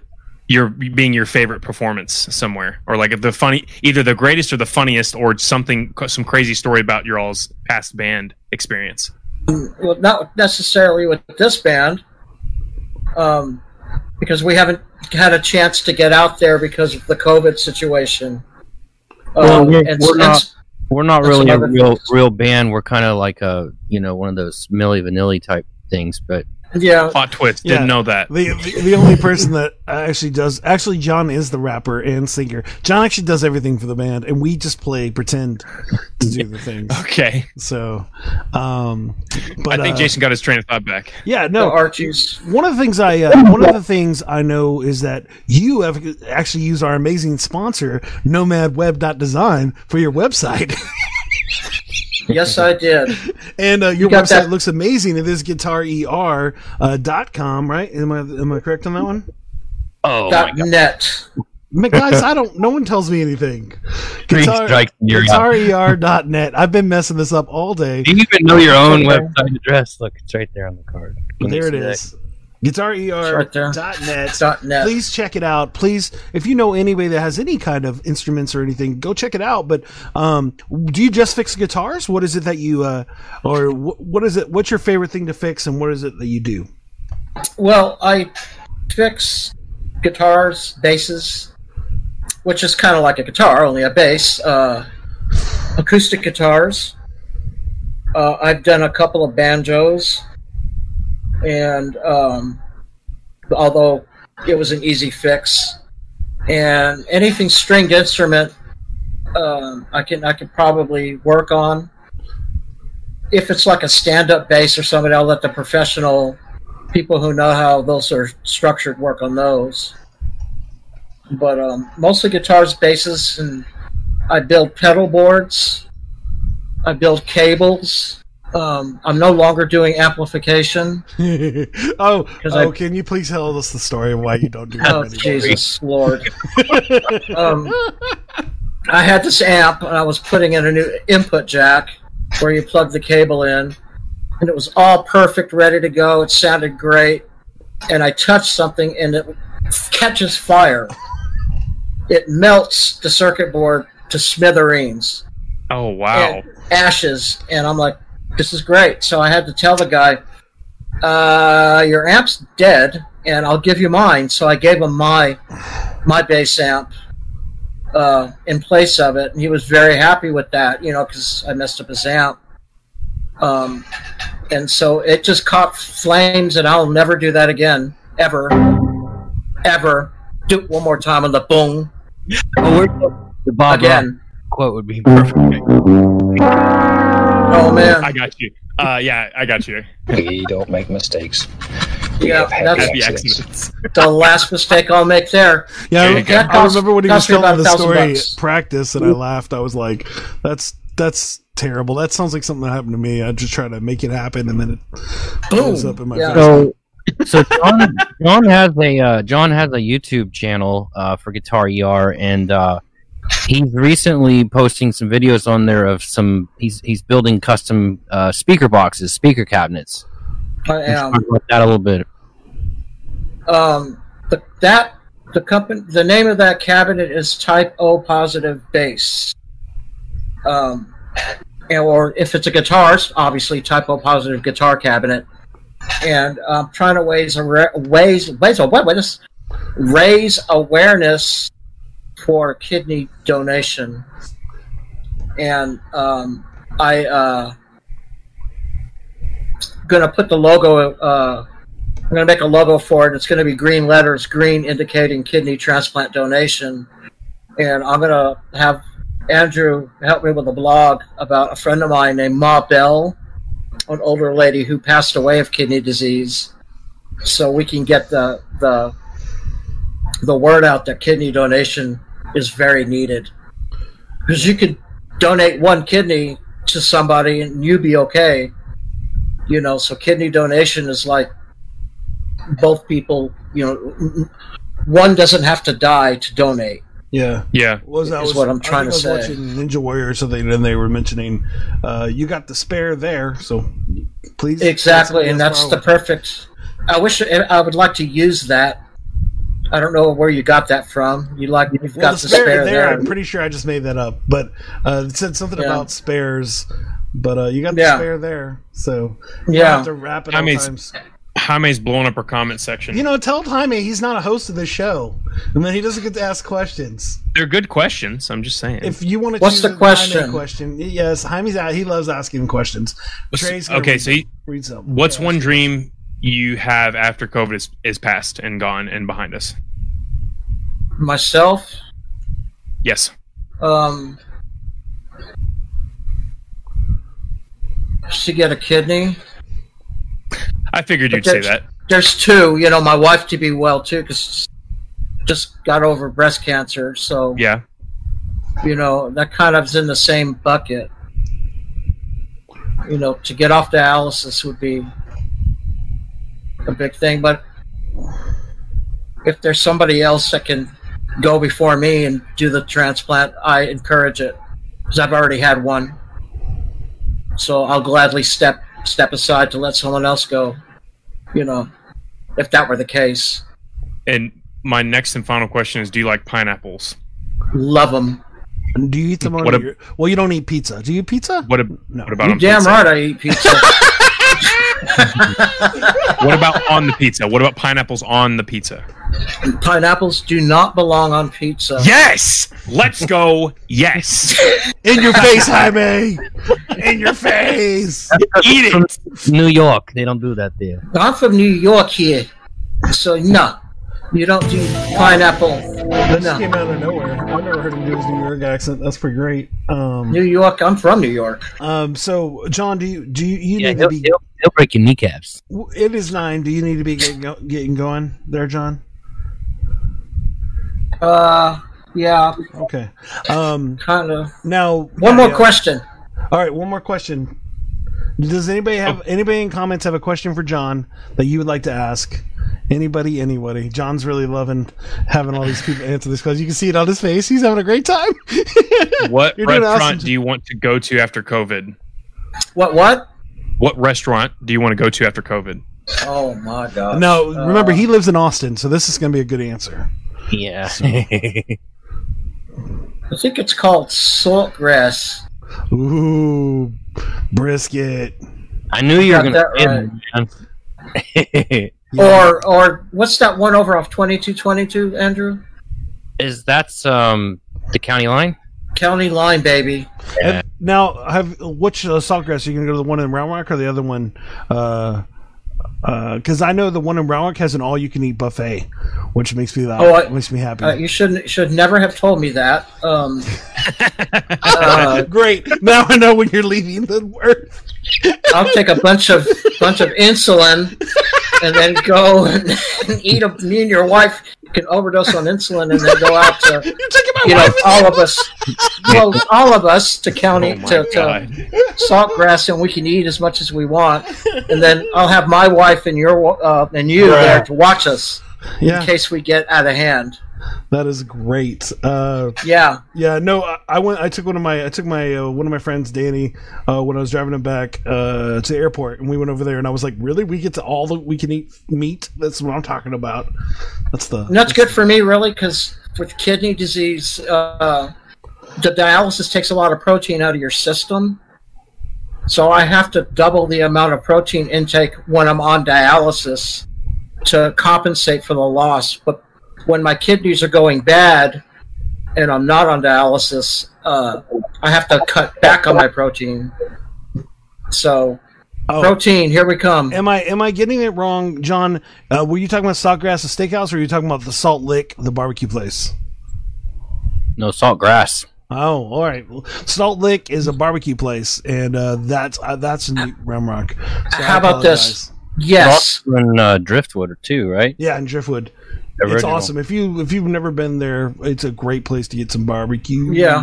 your being your favorite performance somewhere, or like the funny, either the greatest or the funniest, or something, some crazy story about your all's past band experience. Well, not necessarily with this band, um, because we haven't had a chance to get out there because of the COVID situation. Well, Um, we're- and- we're and- not- We're not really a real thing. real band. We're kind of like a you know one of those Milli Vanilli type things. But yeah, Plot twist. Yeah. Didn't know that. The, the the only person that actually does actually John is the rapper and singer. John actually does everything for the band, and we just play pretend to do the things. (laughs) Okay. So, um, but I think uh, Jason got his train of thought back. yeah, the no. Archies. One of the things I uh, one of the things I know is that you have actually used our amazing sponsor nomadweb.design for your website. (laughs) Yes, I did. (laughs) And uh, your got website that- looks amazing. It is guitarer uh, dot com, right? Am I am I correct on that one? oh my Dot god, net. Man, guys, I don't. No one tells me anything. Three strikes and you're. GuitarER.net. I've been messing this up all day. do you even know your own website address? Look, it's right there on the card. There it see that? is. GuitarER.net. Dot net. Please check it out. Please, if you know anybody that has any kind of instruments or anything, go check it out. But um, do you just fix guitars? What is it that you, uh, or wh- what is it? What's your favorite thing to fix, and what is it that you do? Well, I fix guitars, basses, which is kind of like a guitar, only a bass. Uh, acoustic guitars. Uh, I've done a couple of banjos, and um, although it was an easy fix, and anything stringed instrument, um, I can I can probably work on. If it's like a stand-up bass or something, I'll let the professional people who know how those are structured work on those. But um, mostly guitars, basses, and I build pedal boards. I build cables. Um, I'm no longer doing amplification. (laughs) oh, 'Cause oh I- can you please tell us the story of why you don't do that Oh, anymore? Jesus (laughs) Lord. um, I had this amp, and I was putting in a new input jack where you plug the cable in, and it was all perfect, ready to go. It sounded great, and I touched something, and it catches fire. It melts the circuit board to smithereens Oh wow. and ashes, and I'm like, "This is great." So I had to tell the guy, uh, "Your amp's dead, and I'll give you mine." So I gave him my my bass amp uh, in place of it, and he was very happy with that. You know, because I messed up his amp. Um, and so it just caught flames, and I'll never do that again, ever, ever. Do it one more time, and the boom Oh, where's the Bob Ross again. quote would be perfect. Oh man, I got you. Uh, yeah, I got you. (laughs) We don't make mistakes. We Yeah, that's- Happy accidents. accidents. (laughs) the last mistake I'll make there. Yeah, There I, you go. I remember when he was telling the story bucks. at practice, and I laughed. I was like, "That's that's terrible. That sounds like something that happened to me. I just try to make it happen, and then it blows up in my Yeah. face." So, so John, (laughs) John has a uh, John has a YouTube channel uh, for Guitar ER, and uh, he's recently posting some videos on there of some. He's he's building custom uh, speaker boxes, speaker cabinets. I am. talk about that a little bit. Um, the, that the company, the name of that cabinet is Type O Positive Bass. Um, and- or if it's a guitar, obviously Type O Positive Guitar Cabinet. And I'm trying to raise a ways ways what what is raise awareness for kidney donation. And um, I uh, gonna put the logo. Uh, I'm gonna make a logo for it. It's gonna be green letters, green indicating kidney transplant donation. And I'm gonna have Andrew help me with a blog about a friend of mine named Ma Bell, an older lady who passed away of kidney disease. So we can get the the the word out that kidney donation is very needed. Because you could donate one kidney to somebody and you be okay. You know, so kidney donation is like both people, you know, one doesn't have to die to donate. Yeah. Yeah. Was that? Is was, what I'm trying think to I was say. watching Ninja Warrior or something, and they were mentioning uh, you got the spare there, so please. Exactly, and that's that's the perfect. I wish I would like to use that. I don't know where you got that from. You like you've well, got the the spare, there. there. I'm pretty sure I just made that up, but uh, it said something Yeah. about spares. But uh, you got the Yeah. spare there, so Yeah. have to wrap it I all mean, times. Jaime's blowing up our comment section. You know, tell Jaime he's not a host of the show, and then he doesn't get to ask questions. They're good questions. I'm just saying. If you want to What's the a Jaime question? question, yes, Jaime's out. He loves asking questions. Trey's okay, read- so you, read some. what's one dream you have after COVID is, is past and gone and behind us? Myself, Yes. um, to get a kidney. I figured you'd say that. There's two. You know, my wife to be well too, because just got over breast cancer. So Yeah. you know that kind of is in the same bucket. You know, to get off dialysis would be a big thing, but if there's somebody else that can go before me and do the transplant, I encourage it because I've already had one. So I'll gladly step step aside to let someone else go. You know, if that were the case, And my next and final question is: Do you like pineapples? love them. Do you eat them on What a- your? Well, you don't eat pizza. Do you eat pizza? What, ab- No. what about You damn pizza? right, I eat pizza. (laughs) (laughs) What about on the pizza? What about pineapples on the pizza? Pineapples do not belong on pizza. Yes. Let's go. Yes. In your (laughs) face, Jaime. In your face. Eat it. From New York, they don't do that there. I'm from New York here, so no, you don't do pineapple. That just No, came out of nowhere. I've never heard him do his New York accent. That's pretty great. Um, New York. I'm from New York. um. So, John, do you do you, you Yeah, need to he'll, be? he'll, he'll break your kneecaps. It is nine. Do you need to be getting, go, getting going there, John? Uh, yeah, Okay. Um. kind of. Now, One more yeah. question. All right, one more question. Does anybody have anybody in comments have a question for John that you would like to ask? Anybody, anybody. John's really loving having all these people answer this question. You can see it on his face. He's having a great time. (laughs) What You're restaurant awesome. do you want to go to after COVID? What? What? What restaurant do you want to go to after COVID? Oh my god. No, Uh, remember he lives in Austin, so this is going to be a good answer. Yeah. I think it's called saltgrass. Ooh, brisket. I knew you were going to that say man. Yeah. (laughs) Or or what's that one over off twenty two twenty two, Andrew? Is that's um the county line? County line, baby. And now, have which uh, saltgrass are you going to go to the one in Round Rock or the other one? Uh, because I know the one in Round Rock has an all-you-can-eat buffet, which makes me laugh. Oh, I- makes me happy. Uh, you shouldn't should never have told me that. Um, (laughs) uh, Great. Now I know when you're leaving the work. I'll take a bunch of bunch of insulin (laughs) and then go and, and eat. A, me and your wife can overdose on insulin and then go out to (laughs) You're you know all of us, well, all of us to county Oh to, to God. saltgrass and we can eat as much as we want. And then I'll have my wife and your uh, and you Right. there to watch us Yeah, in case we get out of hand. That is great. Uh, Yeah, yeah, no, I, I went. I took one of my. I took my uh, one of my friends, Danny, uh, when I was driving him back uh, to the airport, and we went over there, and I was like, "Really? We get to all the we can eat meat? That's what I'm talking about. That's the. and that's good for me really because with kidney disease, uh, the dialysis takes a lot of protein out of your system. So I have to double the amount of protein intake when I'm on dialysis to compensate for the loss. But when my kidneys are going bad and I'm not on dialysis, uh, I have to cut back on my protein. So Oh. protein, here we come. Am I am I getting it wrong, John? Uh, were you talking about Saltgrass, the steakhouse, or were you talking about the Salt Lick, the barbecue place? No Saltgrass. Oh, all right. Salt Lick is a barbecue place, and uh, that's uh, that's in Round Rock. So How about this? Yes. In uh, Driftwood too, right? Yeah, in Driftwood. It's Original. awesome. If you if you've never been there, it's a great place to get some barbecue. Yeah.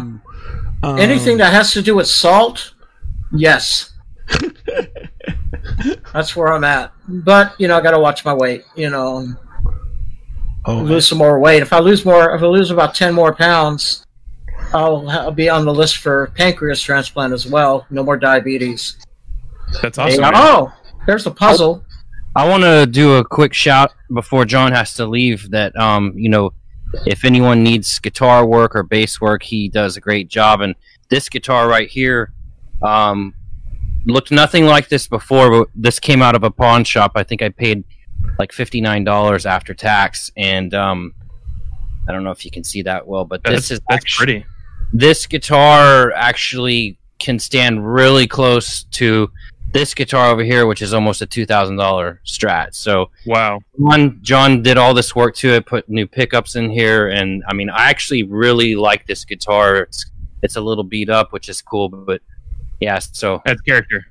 Um, Anything that has to do with salt, yes. (laughs) That's where I'm at. But, you know, I got to watch my weight, you know. Oh, lose some more weight. If I lose more, if I lose about ten more pounds, I'll, I'll be on the list for pancreas transplant as well. No more diabetes. That's awesome. Hey. Oh, there's a puzzle. I want to do a quick shout before John has to leave. That um, you know, if anyone needs guitar work or bass work, he does a great job. And this guitar right here, um, looked nothing like this before. But this came out of a pawn shop. I think I paid like fifty nine dollars after tax. And um, I don't know if you can see that well, but this is that's actu- pretty. this guitar actually can stand really close to this guitar over here, which is almost a two thousand dollar Strat. So Wow. John, John did all this work to it, put new pickups in here, and I mean, I actually really like this guitar. It's it's a little beat up, which is cool, but yeah. So That's character.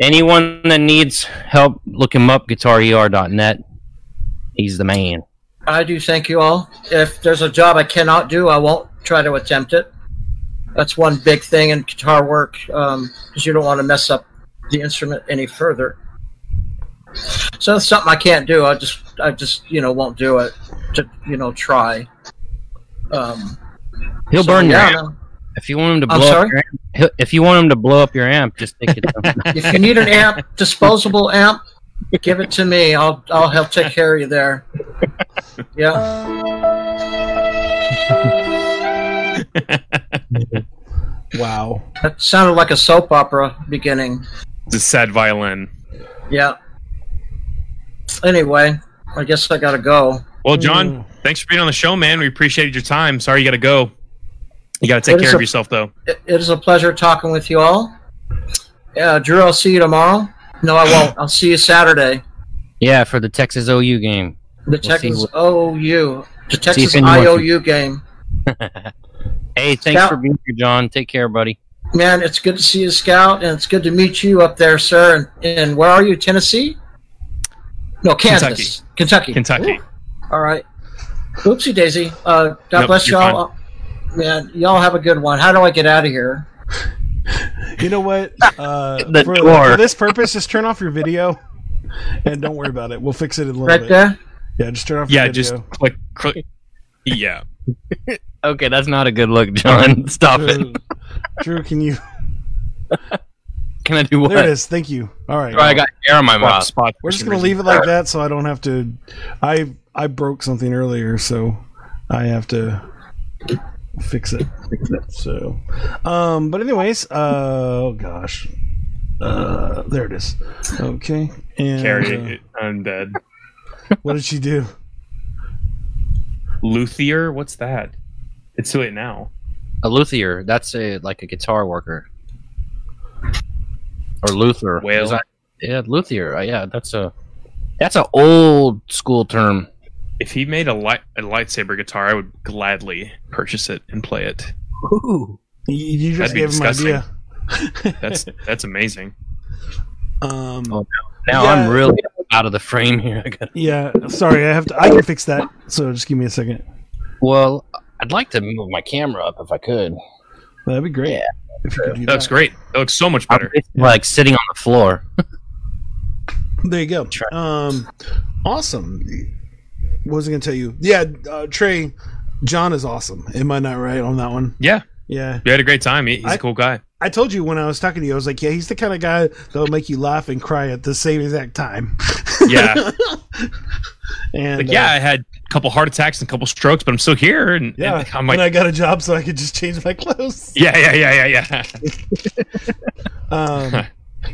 anyone that needs help, look him up. GuitarER.net. He's the man. I do thank you all. If there's a job I cannot do, I won't try to attempt it. That's one big thing in guitar work um, because you don't want to mess up the instrument any further. So it's something I can't do. I just, I just, you know, won't do it to, you know, try. Um, He'll so, burn your amp. no. If you want him to I'm blow up your amp, if you want him to blow up your amp, just take it. (laughs) If you need an amp, disposable amp, give it to me. I'll, I'll help take care of you there. Yeah. (laughs) wow. That sounded like a soap opera beginning. It's a sad violin. Yeah. Anyway, I guess I gotta go. Well, John, Mm. thanks for being on the show, man. We appreciated your time. Sorry you got to go. You got to take It is care of a- yourself, though. It, it is a pleasure talking with you all. Yeah, Drew, I'll see you tomorrow. No, I won't. I'll see you Saturday. yeah, for the Texas OU game. The see Texas what- OU, the Texas IOU game. (laughs) Hey, thanks Scout. for being here, John. Take care, buddy. Man, it's good to see you, Scout, and it's good to meet you up there, sir. And, and where are you? Tennessee? No, Kansas, Kentucky. Kentucky. Ooh. All right. Oopsie daisy. Uh, God Nope, bless you're y'all. Man, y'all have a good one. How do I get out of here? You know what? (laughs) Uh, The for, door. for this purpose, just turn off your video and don't worry about it. We'll fix it in a little Right bit. there. Yeah, just turn off Yeah, your just video. click, click. Yeah. (laughs) Okay, that's not a good look, John. Stop it. Drew, Drew, can you? (laughs) Can I do what? There it is. Thank you. All right. Oh, I got hair on my Swap mouth. spots We're just gonna reason. leave it like that, so I don't have to. I I broke something earlier, so I have to fix it. Fix it. So, um, but anyways, uh, oh gosh, uh, there it is. Okay, and Carry uh, it undead. what did she do? Luthier? What's that? It's too late now. A luthier. That's a like a guitar worker. Or luthier. Whale. That- yeah, luthier. Uh, yeah, that's a that's an old school term. If he made a light a lightsaber guitar, I would gladly purchase it and play it. Ooh. You, you just That'd gave him an idea. (laughs) (laughs) That's that's amazing. Um, Oh. Now Yeah. I'm really out of the frame here. I got. yeah, sorry, I have to. I can fix that. So just give me a second. Well, I'd like to move my camera up if I could. That'd be great. Yeah. if you could do That looks great. That looks so much better. basically, like sitting on the floor. (laughs) There you go. Um, awesome. What was I going to tell you? Yeah, uh, Trey, John is awesome. Am I not right on that one? Yeah, Yeah. You had a great time. He- He's I- a cool guy. I told you when I was talking to you, I was like, yeah, he's the kind of guy that'll make you laugh and cry at the same exact time. Yeah, (laughs) and like uh, yeah, I had a couple heart attacks and a couple strokes, but I'm still here. And, yeah. and I'm and I got a job so I could just change my clothes. yeah, yeah, yeah, yeah, yeah. (laughs) Um,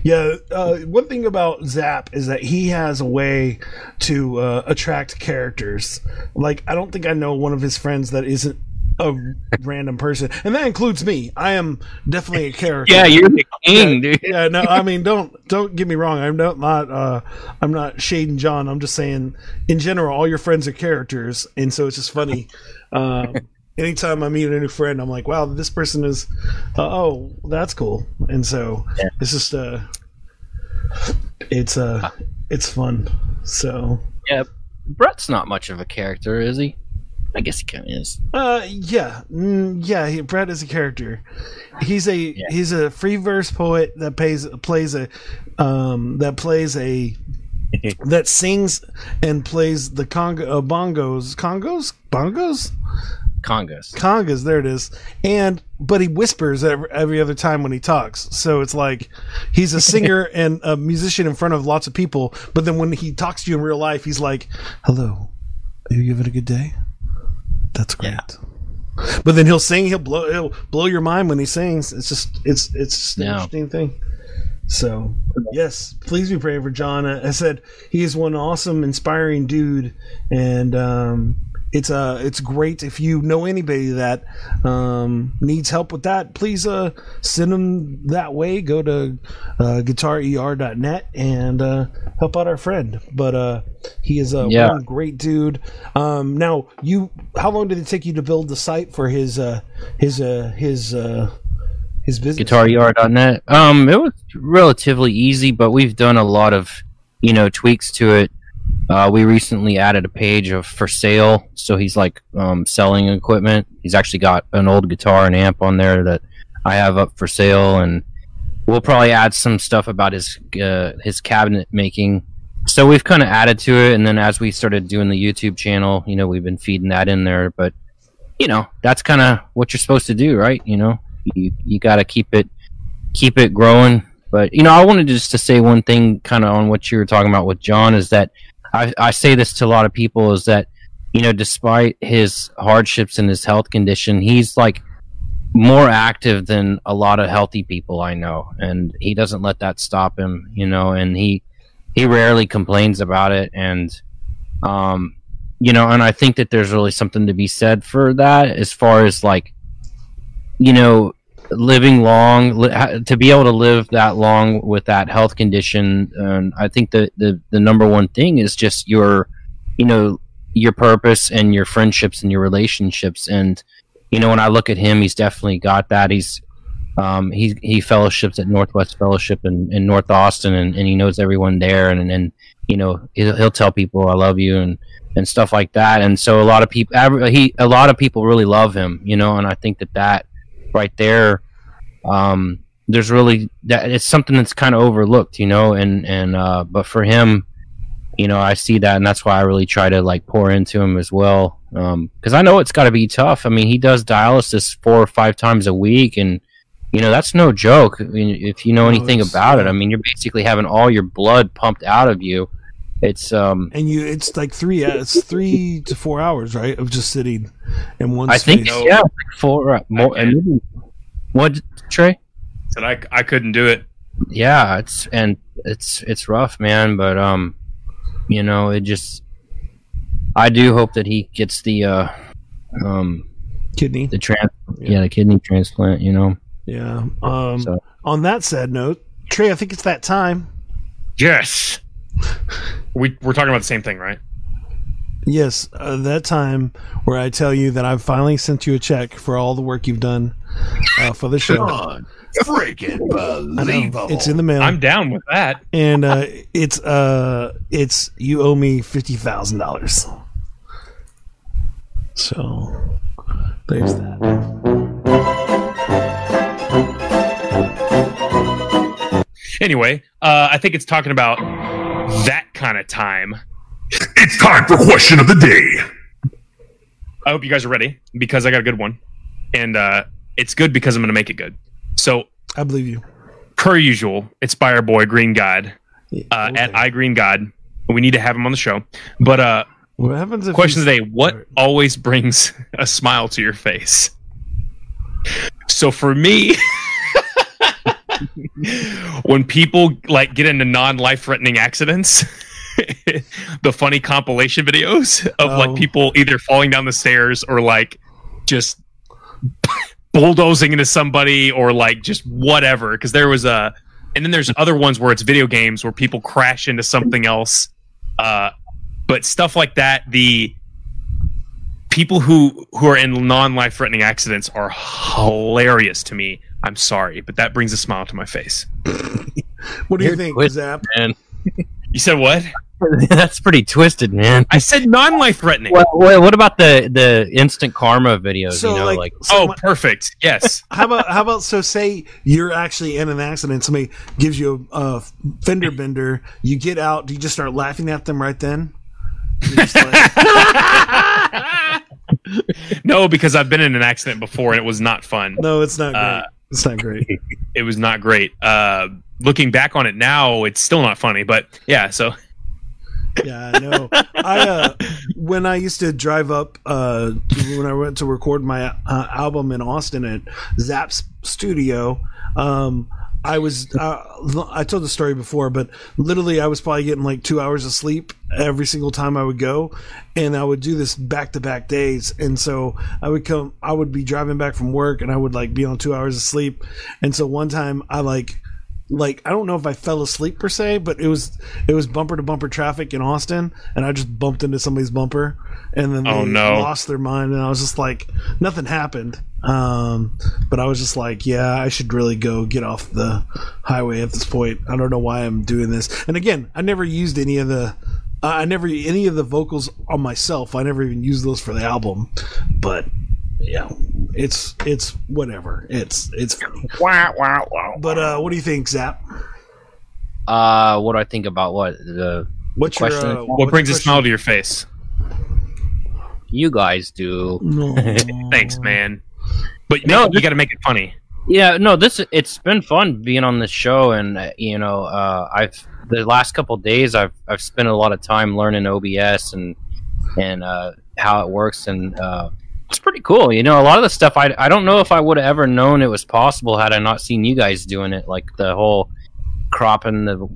yeah, uh, one thing about Zap is that he has a way to uh, attract characters. Like, I don't think I know one of his friends that isn't a random person, and that includes me. I am definitely a character. Yeah, you're the king, dude. yeah. No, I mean, don't don't get me wrong. I'm not not uh, I'm not shading John. I'm just saying, in general, all your friends are characters, and so it's just funny. Um, (laughs) anytime I meet a new friend, I'm like, wow, this person is. Uh, oh, that's cool, and so it's just uh, it's uh, it's fun. So Yeah, Brett's not much of a character, is he? I guess he kind of is. Uh, yeah, mm, yeah. He, Brett is a character. He's a he's a free verse poet that plays plays a um that plays a (laughs) that sings and plays the conga uh, bongos, congos, bongos, Congas. congas. There it is. And but he whispers every, every other time when he talks. So it's like he's a singer (laughs) and a musician in front of lots of people. But then when he talks to you in real life, he's like, "Hello, are you having a good day? That's great." But then he'll sing. He'll blow. He'll blow your mind when he sings. It's just. It's. It's just an Yeah. interesting thing. So yes, please be praying for John. Uh, I said he is one awesome, inspiring dude, and um, it's uh it's great if you know anybody that um, needs help with that. Please uh send them that way. Go to uh, guitarer.net and uh, help out our friend. But uh, he is a Yeah. one great dude. Um, now you, how long did it take you to build the site for his uh, his uh, his uh, his business? GuitarER.net. Um, it was relatively easy, but we've done a lot of, you know, tweaks to it. Uh, we recently added a page of for sale, so he's like um, selling equipment. He's actually got an old guitar and amp on there that I have up for sale, and we'll probably add some stuff about his uh, his cabinet making. So we've kind of added to it, and then as we started doing the YouTube channel, you know, we've been feeding that in there. But you know, that's kind of what you're supposed to do, right? You know, you you got to keep it keep it growing. But you know, I wanted just to say one thing, kind of on what you were talking about with John, is that I, I say this to a lot of people is that you know, despite his hardships and his health condition, he's like more active than a lot of healthy people I know, and he doesn't let that stop him. You know, and he he rarely complains about it, and um, you know, and I think that there's really something to be said for that as far as like, you know, living long li- to be able to live that long with that health condition and i think the, the the number one thing is just your you know your purpose and your friendships and your relationships. And you know when i look at him he's definitely got that. He's um, he he fellowships at Northwest Fellowship in, in North Austin, and, and he knows everyone there, and and you know he'll, he'll tell people I love you and and stuff like that, and so a lot of people he a lot of people really love him, you know, and I think that that right there, um, there's really that it's something that's kind of overlooked, you know, and and uh, but for him, you know, I see that, and that's why I really try to like pour into him as well, because I know it's got to be tough. I mean, he does dialysis four or five times a week, and you know that's no joke. I mean, if you know anything about it, I mean, you're basically having all your blood pumped out of you. It's um, And you, it's like three, uh, it's three to four hours, right, of just sitting in one. I think space. yeah, four uh, more. can't. maybe- What Trey? Said I, I couldn't do it. yeah it's and it's it's rough man but um you know it just i do hope that he gets the uh um kidney. the trans yeah the kidney transplant you know Yeah. Um, So- On that sad note, Trey, I think it's that time. Yes. We we're talking about the same thing, right? Yes, uh, that time where I tell you that I've finally sent you a check for all the work you've done uh, for the show. Freaking I know. It's in the mail, I'm down with that. and uh, it's uh, it's you owe me fifty thousand dollars. So there's that. Anyway, uh, I think it's talking about that kind of time. It's time for question of the day. I hope you guys are ready because I got a good one, and uh, it's good because I'm going to make it good. So, I believe you. per usual, it's by our boy Green God uh, Okay. at I Green God. We need to have him on the show. But uh, What happens if question he's- today: What always brings (laughs) a smile to your face? So for me, (laughs) (laughs) when people like get into non-life threatening accidents, (laughs) the funny compilation videos of Oh. like people either falling down the stairs or like just bulldozing into somebody or like just whatever. Because there was a, and then there's other ones where it's video games where people crash into something else. Uh, but stuff like that, the people who who are in non-life threatening accidents are hilarious to me. I'm sorry, but that brings a smile to my face. What do you You're think, twist- Zap? and You said what? (laughs) That's pretty twisted, man. I said non-life threatening. What, what, what about the the instant karma videos? So, you know, like- like, so oh, my- perfect. Yes. (laughs) How about how about so say you're actually in an accident, somebody gives you a, a fender bender, you get out, do you just start laughing at them right then? (laughs) You're just like, no, because I've been in an accident before and it was not fun. no, it's not great. Uh, it's not great. (laughs) It was not great. Uh, looking back on it now, it's still not funny. But yeah, so Yeah, I know. I uh, when I used to drive up uh, when I went to record my uh, album in Austin at Zap's studio. Um, I was uh, I told the story before, but literally I was probably getting like two hours of sleep every single time I would go, and I would do this back to back days. And so I would come, I would be driving back from work, and I would like be on two hours of sleep. And so one time I like like I don't know if I fell asleep per se, but it was it was bumper to bumper traffic in Austin, and I just bumped into somebody's bumper, and then they Oh, no. lost their mind, and I was just like, nothing happened. Um, but I was just like, yeah, I should really go get off the highway at this point. I don't know why I'm doing this. And again, I never used any of the. I never any of the vocals on myself. I never even used those for the album, but yeah, it's it's whatever. It's it's wow, wow, wow. But uh, what do you think, Zap? uh, what do I think about what the What's your Question. uh, What what's brings a smile to your face? you guys do? No. (laughs) Thanks, man. But No, no, you got to make it funny. Yeah, no, this it's been fun being on this show, and uh, you know, uh, I've the last couple of days I've I've spent a lot of time learning OBS and and uh, how it works, and uh, it's pretty cool. You know, a lot of the stuff I I don't know if I would have ever known it was possible had I not seen you guys doing it, like the whole cropping the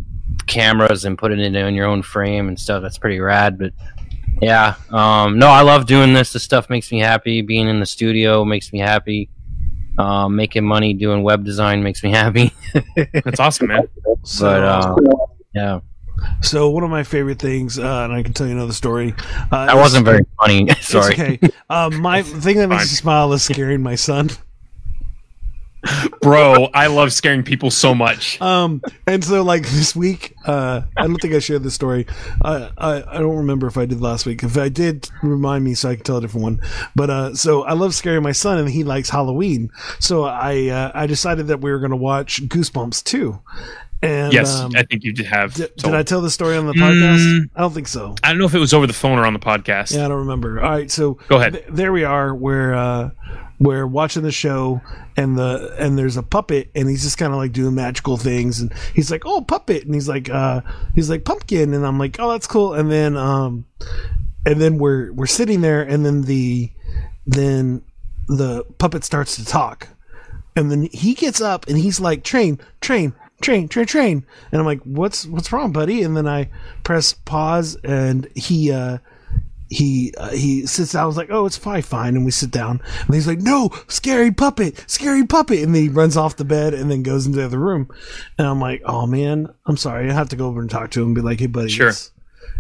cameras and putting it in your own frame and stuff. That's pretty rad, but. Yeah, um, no, I love doing this. This stuff makes me happy. Being in the studio makes me happy. Um, making money doing web design makes me (laughs) happy. That's awesome, man. So, But uh, yeah, so one of my favorite things, uh, and I can tell you another story. Uh, that wasn't very funny. (laughs) It's Sorry. okay. Um, my thing that makes me smile is scaring my son. Bro, I love scaring people so much. Um, and so like this week, uh, I don't think I shared this story. Uh, I I don't remember if I did last week. If I did, remind me so I can tell a different one. But uh, so I love scaring my son, and he likes Halloween. So I uh, I decided that we were going to watch Goosebumps too. And yes, um, I think you did have. did, did I tell the story on the podcast? Mm. I don't think so. I don't know if it was over the phone or on the podcast. Yeah, I don't remember. All right, so Go ahead. th- there we are. We're uh, we're watching the show, and the and there's a puppet, and he's just kind of like doing magical things, and he's like, "Oh, puppet," and he's like, uh, he's like pumpkin, and I'm like, "Oh, that's cool," and then um, and then we're we're sitting there, and then the then the puppet starts to talk, and then he gets up and he's like, "Train, train." Train, train, train, and I'm like, "What's what's wrong, buddy?" And then I press pause, and he uh, he uh, he sits down. I was like, "Oh, it's fine, fine." And we sit down, and he's like, "No, scary puppet, scary puppet!" And then he runs off the bed and then goes into the other room. And I'm like, "Oh man, I'm sorry. I have to go over and talk to him and be like, hey, buddy, Sure. it's,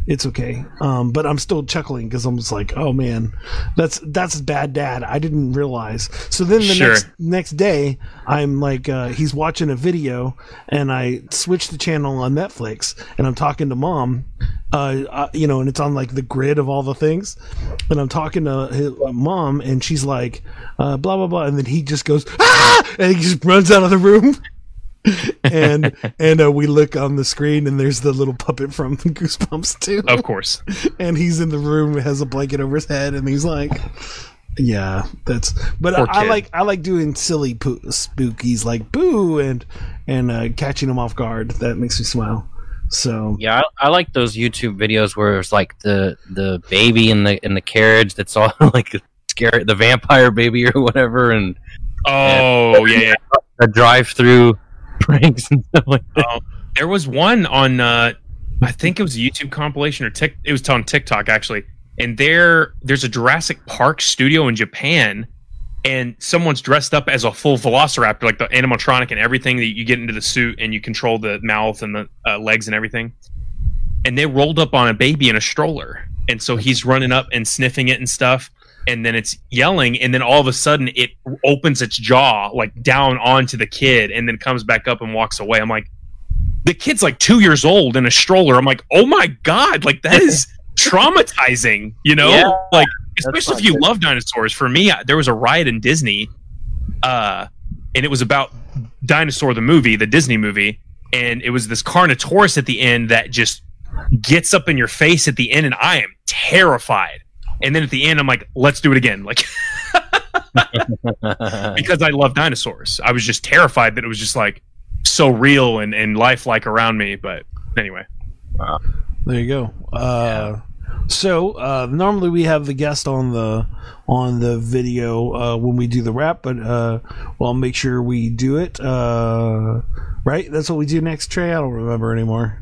it's okay." Um, but I'm still chuckling because I'm just like, "Oh man, that's that's bad, dad. I didn't realize." So then the Sure. next next day, I'm like, uh, he's watching a video, and I switch the channel on Netflix, and I'm talking to mom, uh, uh, you know, and it's on like the grid of all the things, and I'm talking to his uh, mom, and she's like, uh, blah blah blah, and then he just goes, ah, and he just runs out of the room. (laughs) (laughs) and and uh, we look on the screen and there's the little puppet from (laughs) Goosebumps too, Of course. and he's in the room, has a blanket over his head, and he's like, "Yeah, that's." But I, I like I like doing silly poo- spookies like boo and and uh, catching them off guard. That makes me smile. So Yeah, I, I like those YouTube videos where it's like the the baby in the in the carriage that's all (laughs) like scary, the vampire baby or whatever, and Oh, yeah, yeah. the drive through pranks and stuff like that. Oh, there was one on uh I think it was a YouTube compilation or Tik it was on TikTok actually. And there there's a Jurassic Park studio in Japan and someone's dressed up as a full velociraptor like the animatronic and everything that you get into the suit and you control the mouth and the uh, legs and everything. And they rolled up on a baby in a stroller. And so he's running up and sniffing it and stuff and then it's yelling and then all of a sudden it opens its jaw like down onto the kid and then comes back up and walks away i'm like the kid's like two years old in a stroller. I'm like, oh my god, like that is (laughs) traumatizing. You know, Yeah, like especially if you good. love dinosaurs. For me, I- there was a ride in Disney, uh, and it was about dinosaur the movie, the Disney movie, and it was this Carnotaurus at the end that just gets up in your face at the end, and I am terrified. And then at the end, I'm like, let's do it again, like (laughs) because I love dinosaurs. I was just terrified that it was just like so real and, and lifelike around me. But anyway, There you go. Uh, So uh, normally we have the guest on the on the video uh, when we do the wrap but uh, well, I'll make sure we do it. Uh, right? That's what we do next, Trey. I don't remember anymore.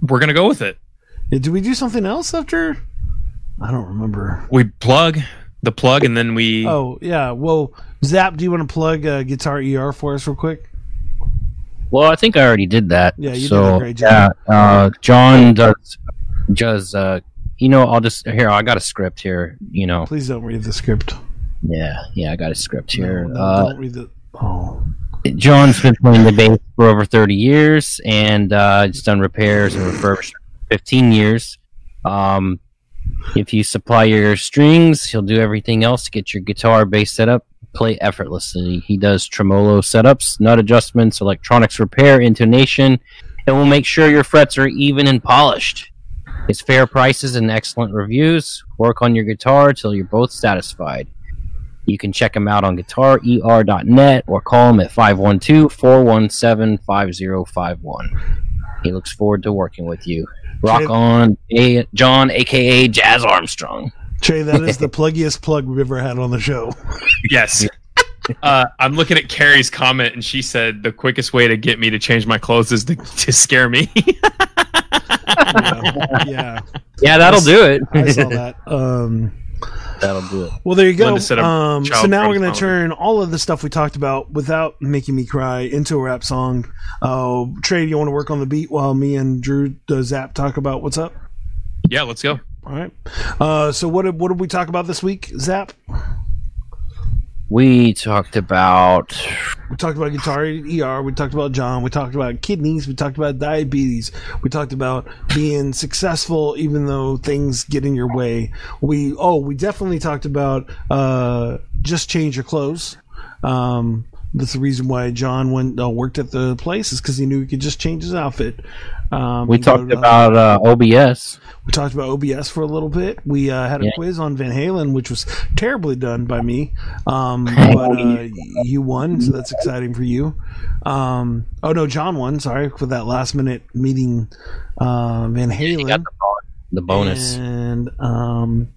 we're gonna go with it. Did we do something else after? I don't remember. We plug the plug, and then we. Oh yeah. Well, Zap, do you want to plug uh, Guitar ER for us real quick? Well, I think I already did that. Yeah, you did a great job. Yeah, uh, John does does uh, you know, I'll just here. I got a script here. You know, Please don't read the script. yeah, yeah, I got a script here. No, no, uh, don't read the. Oh, John's been playing the bass for over 30 years and uh, he's done repairs and refurbishment for 15 years. Um, if you supply your strings, he'll do everything else to get your guitar bass set up, play effortlessly. He does tremolo setups, nut adjustments, electronics repair, intonation, and will make sure your frets are even and polished. His fair prices and excellent reviews. Work on your guitar till you're both satisfied. You can check him out on guitarer.net or call him at 512 417 5051. He looks forward to working with you. Rock Jay- on, A- John, aka Jazz Armstrong. Trey, that is the (laughs) pluggiest plug we've ever had on the show. Yes. Uh, I'm looking at Carrie's comment, and she said the quickest way to get me to change my clothes is to, to scare me. (laughs) yeah, yeah, Yeah, that'll do it. I saw that. Um, that'll do it. Well, there you go. Linda said a Um, so now we're going to turn all of the stuff we talked about without making me cry into a rap song. Uh, Trey, do you want to work on the beat while me and Drew uh, Zap talk about what's up? yeah, let's go. All right. Uh, so what did what did we talk about this week, Zap? We talked about We talked about guitar ER. We talked about John. We talked about kidneys. We talked about diabetes. We talked about being successful even though things get in your way. We oh we definitely talked about uh, just change your clothes. Um, that's the reason why John went uh, worked at the place is because he knew he could just change his outfit. Um, we talked to- about uh, OBS. we talked about OBS for a little bit. We uh, had a Yeah. quiz on Van Halen, which was terribly done by me. Um, (laughs) but uh, you won, so that's exciting for you. Um, oh no, John won. Sorry for that last minute meeting. Uh, Van You Halen, got the, bon- the bonus. and um,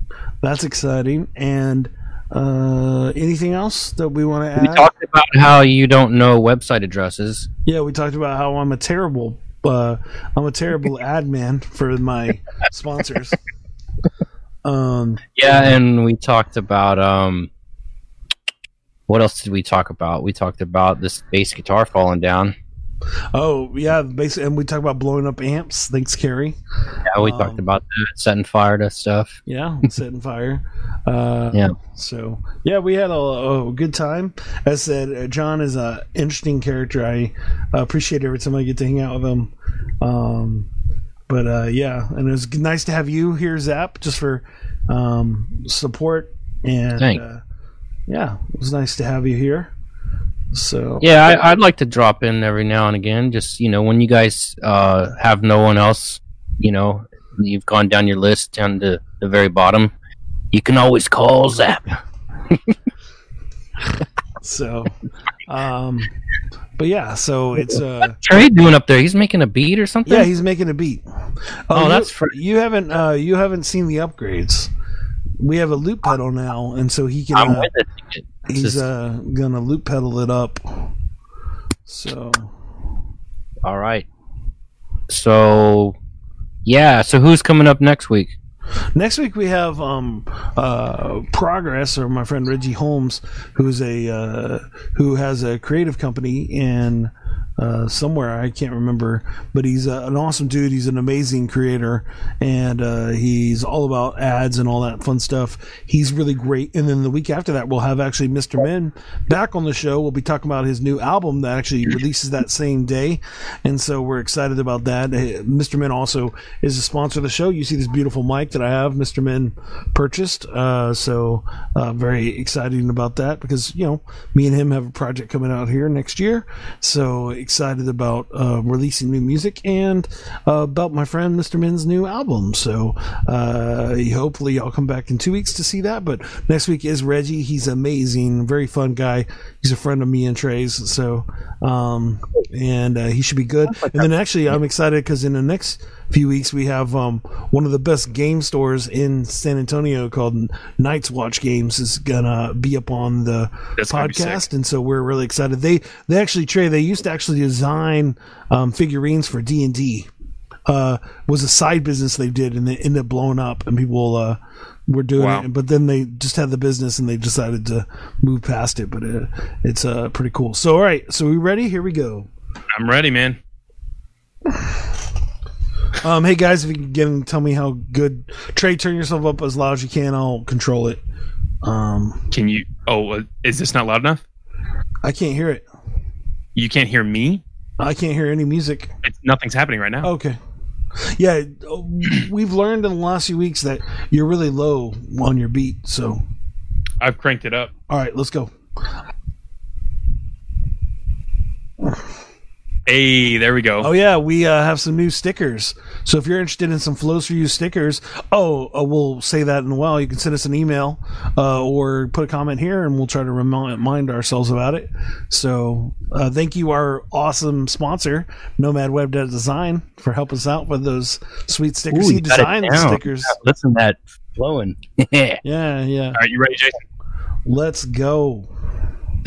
that's exciting. And uh, anything else that we want to add? We talked about how you don't know website addresses. yeah, we talked about how I'm a terrible. Uh, I'm a terrible (laughs) ad man for my sponsors. Um, Yeah, and we talked about um what else did we talk about? We talked about this bass guitar falling down. Oh yeah, basically, and we talk about blowing up amps. Thanks, Carrie. Yeah, we Um, talked about that, setting fire to stuff. Yeah, setting fire. (laughs) Uh, Yeah. So yeah, we had a, a good time. As said, uh, John is an interesting character. I uh, appreciate every time I get to hang out with him. Um, but uh, yeah, and it was nice to have you here, Zap, just for um, support and Thanks. uh, yeah, it was nice to have you here. So Yeah, I, I'd like to drop in every now and again. Just you know, when you guys uh, have no one else, you know, you've gone down your list down to the very bottom. You can always call Zap. (laughs) so, um, but yeah, so it's uh. Trey doing up there? He's making a beat or something. Yeah, he's making a beat. Oh, you- that's fr- you haven't uh, you haven't seen the upgrades. We have a loop pedal now, and so he can. I'm Uh, with it. He's just- uh, gonna loop pedal it up. So all right. So, yeah. So who's coming up next week? next week we have um, uh, progress, or my friend Reggie Holmes, who's a uh, who has a creative company in uh, somewhere. I can't remember, but he's an awesome dude. He's an amazing creator, and uh, he's all about ads and all that fun stuff. He's really great. And then the week after that, we'll have actually Mr. Men back on the show. We'll be talking about his new album that actually releases that same day, and so we're excited about that. Mr. Men also is a sponsor of the show. You see this beautiful mic that I have, Mr. Men purchased. Uh, so uh, very exciting about that because you know me and him have a project coming out here next year. So excited about uh, releasing new music and uh, about my friend Mr. Min's new album. So uh, hopefully I'll come back in two weeks to see that. But next week is Reggie. He's amazing, very fun guy. He's a friend of me and Trey's. So um, and uh, he should be good. And then actually I'm excited because in the next few weeks we have um, one of the best game stores in San Antonio called Nights Watch Games is gonna be up on the That's podcast, and so we're really excited. They they actually Trey they used to actually design um, figurines for D and D. Uh, was a side business they did, and they ended up blowing up, and people uh, were doing Wow. it. But then they just had the business, and they decided to move past it. But uh, it's uh, pretty cool. So all right, so we ready? Here we go. I'm ready, man. (sighs) Um, hey guys, if you can get and tell me how good Trey, turn yourself up as loud as you can. I'll control it. Um, Can you? Oh, uh, is this not loud enough? I can't hear it. You can't hear me. I can't hear any music. It's, nothing's happening right now. Okay. Yeah, oh, we've learned in the last few weeks that you're really low on your beat. So, I've cranked it up. all right, let's go. Hey, there we go. Oh yeah, we uh, have some new stickers. So if you're interested in some flows for you stickers, oh, uh, we'll say that in a while. You can send us an email uh, or put a comment here, and we'll try to remind remind ourselves about it. So uh, thank you, our awesome sponsor, Nomad Web Design, for helping us out with those sweet stickers. Ooh, he you designed the stickers. Listen that flowing. (laughs) Yeah, yeah. All right, you ready, Jason? Let's go.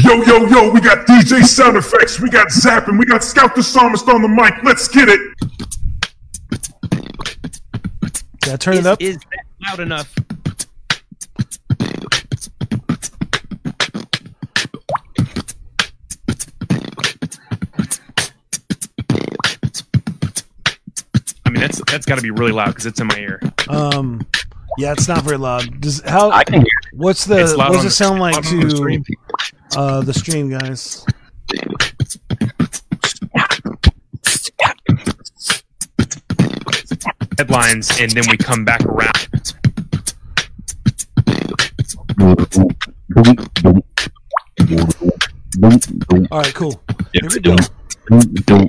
Yo, yo, yo, we got DJ sound effects, we got zapping, we got Scout the Psalmist on the mic. Let's get it. Did I turn is, it up? Is that loud enough? I mean, that's that's got to be really loud because it's in my ear. Um, yeah, it's not very loud. Does how? I can hear What's the loud what does on it the- sound like loud on the to stream. Uh, the stream, guys? Headlines, and then we come back around. All right, cool. Yes, Here we go.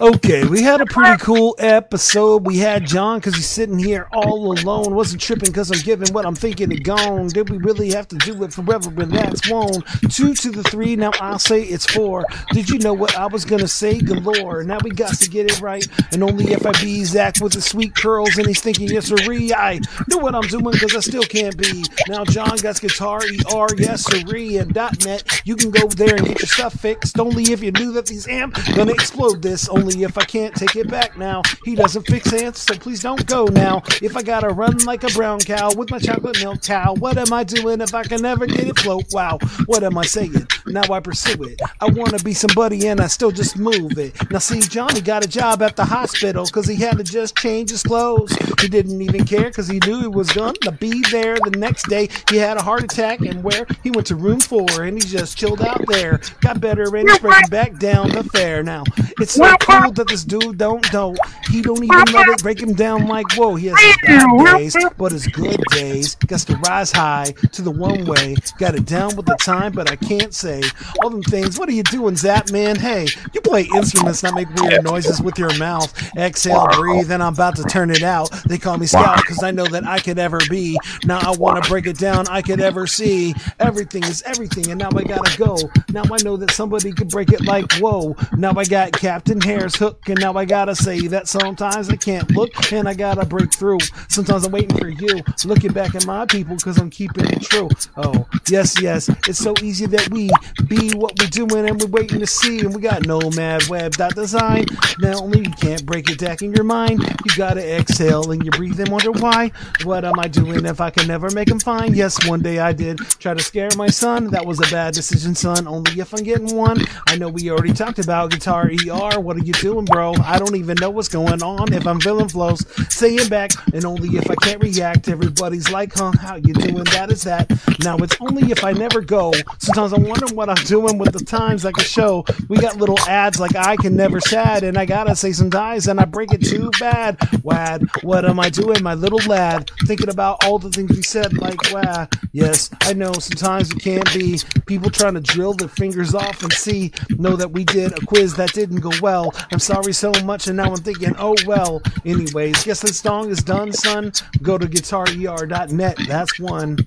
Okay, we had a pretty cool episode. We had John because he's sitting here all alone. Wasn't tripping because I'm giving what I'm thinking and gone. Did we really have to do it forever when that's one? Two to the three, now I'll say it's four. Did you know what I was gonna say? Galore. Now we got to get it right. And only if I be Zach with the sweet curls and he's thinking yes sirree. I know what I'm doing because I still can't be. Now John got guitar ER, yes sirree, and .net. You can go there and get your stuff fixed. Only if you knew that these amp gonna explode this. Only if I can't take it back now. He doesn't fix ants, so please don't go now. If I gotta run like a brown cow with my chocolate milk towel, what am I doing if I can never get it float? Wow, what am I saying? Now I pursue it. I wanna be somebody and I still just move it. Now see, Johnny got a job at the hospital cause he had to just change his clothes. He didn't even care cause he knew he was gonna be there the next day. He had a heart attack and where he went to room four and he just chilled out there. Got better and he's breaking back down the fair now. It's so cool that this dude don't know. He don't even let it break him down like whoa. He has his bad days, but his good days got to rise high to the one way. Got it down with the time, but I can't say all them things. What are you doing, Zap man? Hey, you play instruments, not make weird noises with your mouth. Exhale, breathe, and I'm about to turn it out. They call me Scout because I know that I could ever be. Now I want to break it down. I could ever see everything is everything, and now I gotta go. Now I know that somebody could break it like whoa. Now I got Captain Hair's hook, and now I gotta say that sometimes I can't look and I gotta break through. Sometimes I'm waiting for you, looking back at my people because I'm keeping it true. Oh, yes, yes, it's so easy that we be what we're doing and we're waiting to see. And we got nomad web dot design. Not only you can't break it back in your mind, you gotta exhale and you breathe and wonder why. What am I doing if I can never make him fine? Yes, one day I did try to scare my son. That was a bad decision, son. Only if I'm getting one. I know we already talked about guitar ER. What are you doing, bro? I don't even know what's going on. If I'm feeling flows, saying back, and only if I can't react. Everybody's like, huh, how you doing? That is that. Now it's only if I never go. Sometimes I'm wondering what I'm doing with the times like a show. We got little ads like I can never sad, and I gotta say some dies, and I break it too bad. Wad, what am I doing, my little lad? Thinking about all the things we said, like, wow, yes, I know sometimes it can be people trying to drill their fingers off and see, know that we did a quiz that didn't go well. I'm sorry so much, and now I'm thinking, oh well. Anyways, guess this song is done, son. Go to guitarer.net. That's one.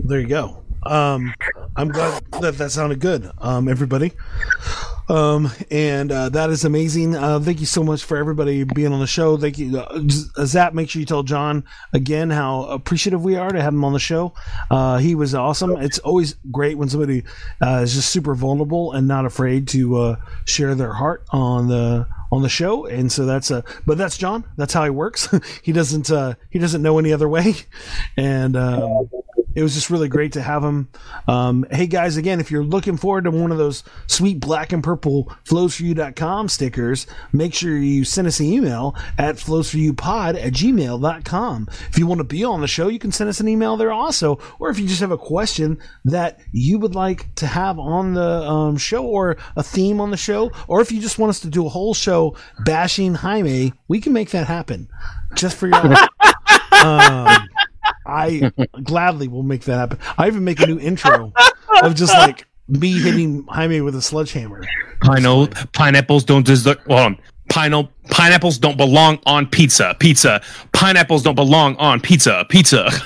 There you go. Um, I'm glad that that sounded good, um, everybody. Um, and uh, that is amazing. Uh, thank you so much for everybody being on the show. Thank you, uh, Zap. Make sure you tell John again how appreciative we are to have him on the show. Uh, he was awesome. It's always great when somebody uh, is just super vulnerable and not afraid to uh, share their heart on the on the show and so that's a but that's john that's how he works (laughs) he doesn't uh he doesn't know any other way and um it was just really great to have him. Um, hey guys, again, if you're looking forward to one of those sweet black and purple flowsforyou.com stickers, make sure you send us an email at flowsforyoupod at gmail.com. If you want to be on the show, you can send us an email there also. Or if you just have a question that you would like to have on the um, show or a theme on the show, or if you just want us to do a whole show bashing Jaime, we can make that happen just for y'all. (laughs) um, I (laughs) gladly will make that happen. I even make a new intro of just like me hitting Jaime with a sledgehammer. Pine- pineapples don't deserve. Well, pine- pineapples don't belong on pizza. Pizza. Pineapples don't belong on pizza. Pizza. (laughs)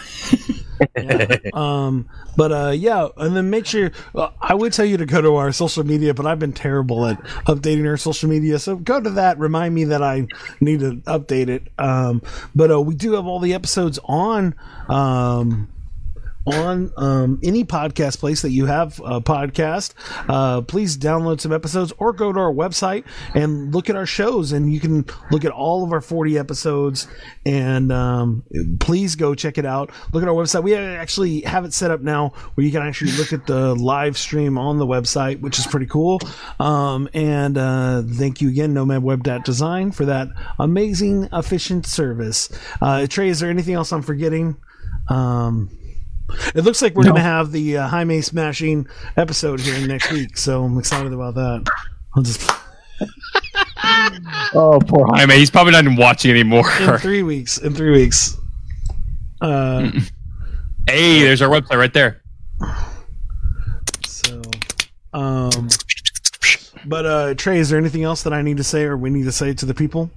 Um, but uh, yeah, and then make sure uh, I would tell you to go to our social media, but I've been terrible at updating our social media. So go to that. Remind me that I need to update it. Um, but uh, we do have all the episodes on. Um, on um, any podcast place that you have a podcast, uh, please download some episodes or go to our website and look at our shows. And you can look at all of our 40 episodes and um, please go check it out. Look at our website. We actually have it set up now where you can actually look at the live stream on the website, which is pretty cool. Um, and uh, thank you again, NomadWeb.design, for that amazing, efficient service. Uh, Trey, is there anything else I'm forgetting? Um, it looks like we're No. going to have the uh, Jaime smashing episode here next week, so I'm excited about that. I'll just (laughs) oh, poor Jaime. He's probably not even watching anymore. in three weeks. In three weeks. Uh, (laughs) hey, there's our website right there. so, um, but uh, Trey, is there anything else that I need to say or we need to say to the people?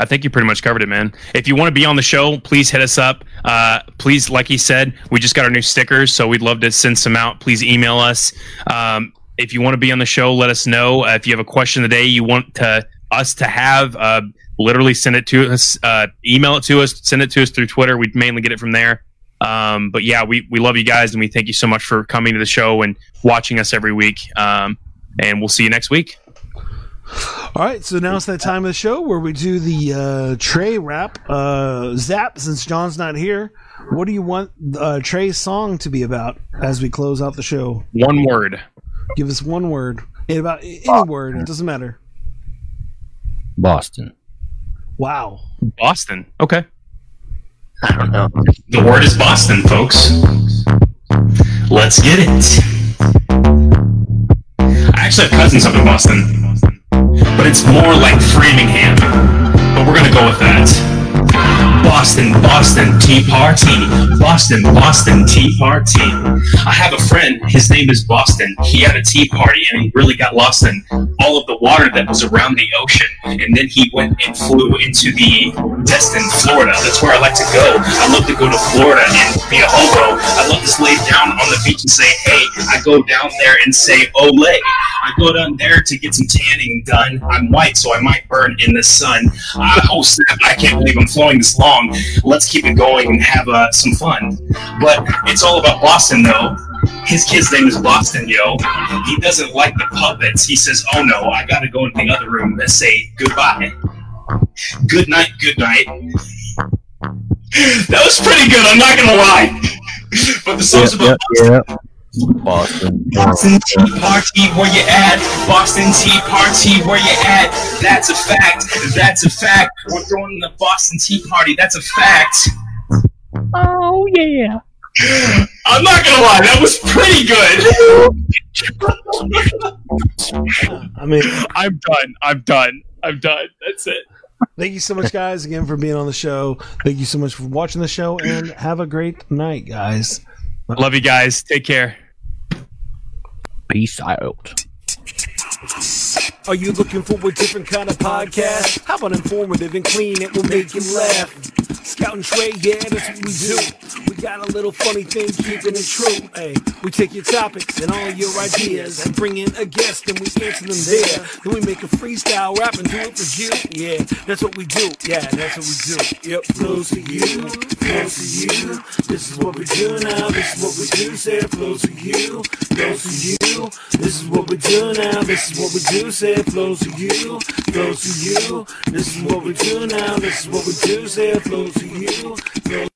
I think you pretty much covered it, man. If you want to be on the show, please hit us up. Uh, please, like he said, we just got our new stickers, so we'd love to send some out. Please email us. Um, if you want to be on the show, let us know. Uh, if you have a question of the day you want to, us to have, uh, literally send it to us. Uh, email it to us. Send it to us through Twitter. We mainly get it from there. Um, but yeah, we, we love you guys, and we thank you so much for coming to the show and watching us every week. Um, and we'll see you next week. All right, so now it's that time of the show where we do the uh, Trey rap. Uh, Zap, since John's not here, what do you want uh, Trey's song to be about as we close out the show? One word. Give us one word. About any word, it doesn't matter. Boston. Wow. Boston. Okay. I don't know. The word is Boston, folks. Let's get it. I actually have cousins up in Boston, but it's more like Framingham. But we're gonna go with that. Boston, Boston. Tea Party. Boston, Boston Tea Party. I have a friend, his name is Boston. He had a tea party and he really got lost in all of the water that was around the ocean. And then he went and flew into the Destin, Florida. That's where I like to go. I love to go to Florida and be a hobo. I love to lay down on the beach and say, hey, I go down there and say, ole. I go down there to get some tanning done. I'm white, so I might burn in the sun. Uh, oh, snap, I can't believe I'm flowing this long. Let's keep it going and have uh, some fun. But it's all about Boston, though. His kid's name is Boston, yo. He doesn't like the puppets. He says, oh no, I gotta go in the other room and say goodbye. Good night, good night. That was pretty good, I'm not gonna lie. But the song's about yeah, yeah. Boston. Boston Tea Party, where you at? Boston Tea Party, where you at? That's a fact. That's a fact. We're throwing the Boston Tea Party. That's a fact. Oh yeah. I'm not gonna lie, that was pretty good. I mean, I'm done. I'm done. I'm done. That's it. thank you so much, guys, again for being on the show. Thank you so much for watching the show, and have a great night, guys. Love you guys. Take care. Peace out. Are you looking for a different kind of podcast? How about informative and clean? It will make you laugh. Scout and Trey, yeah, that's what we do. We got a little funny thing, keeping it true. Hey, we take your topics and all your ideas and bring in a guest and we answer them there. Then we make a freestyle rap and do it for you. Yeah, that's what we do. Yeah, that's what we do. Yep, close to you, close to you. This is what we do now. This is what we do. Say flows to you, flows to you. This is what we do now. This is what we do. Say to you, flows to you. This is what we do now. This is what we do. Say it flows to you,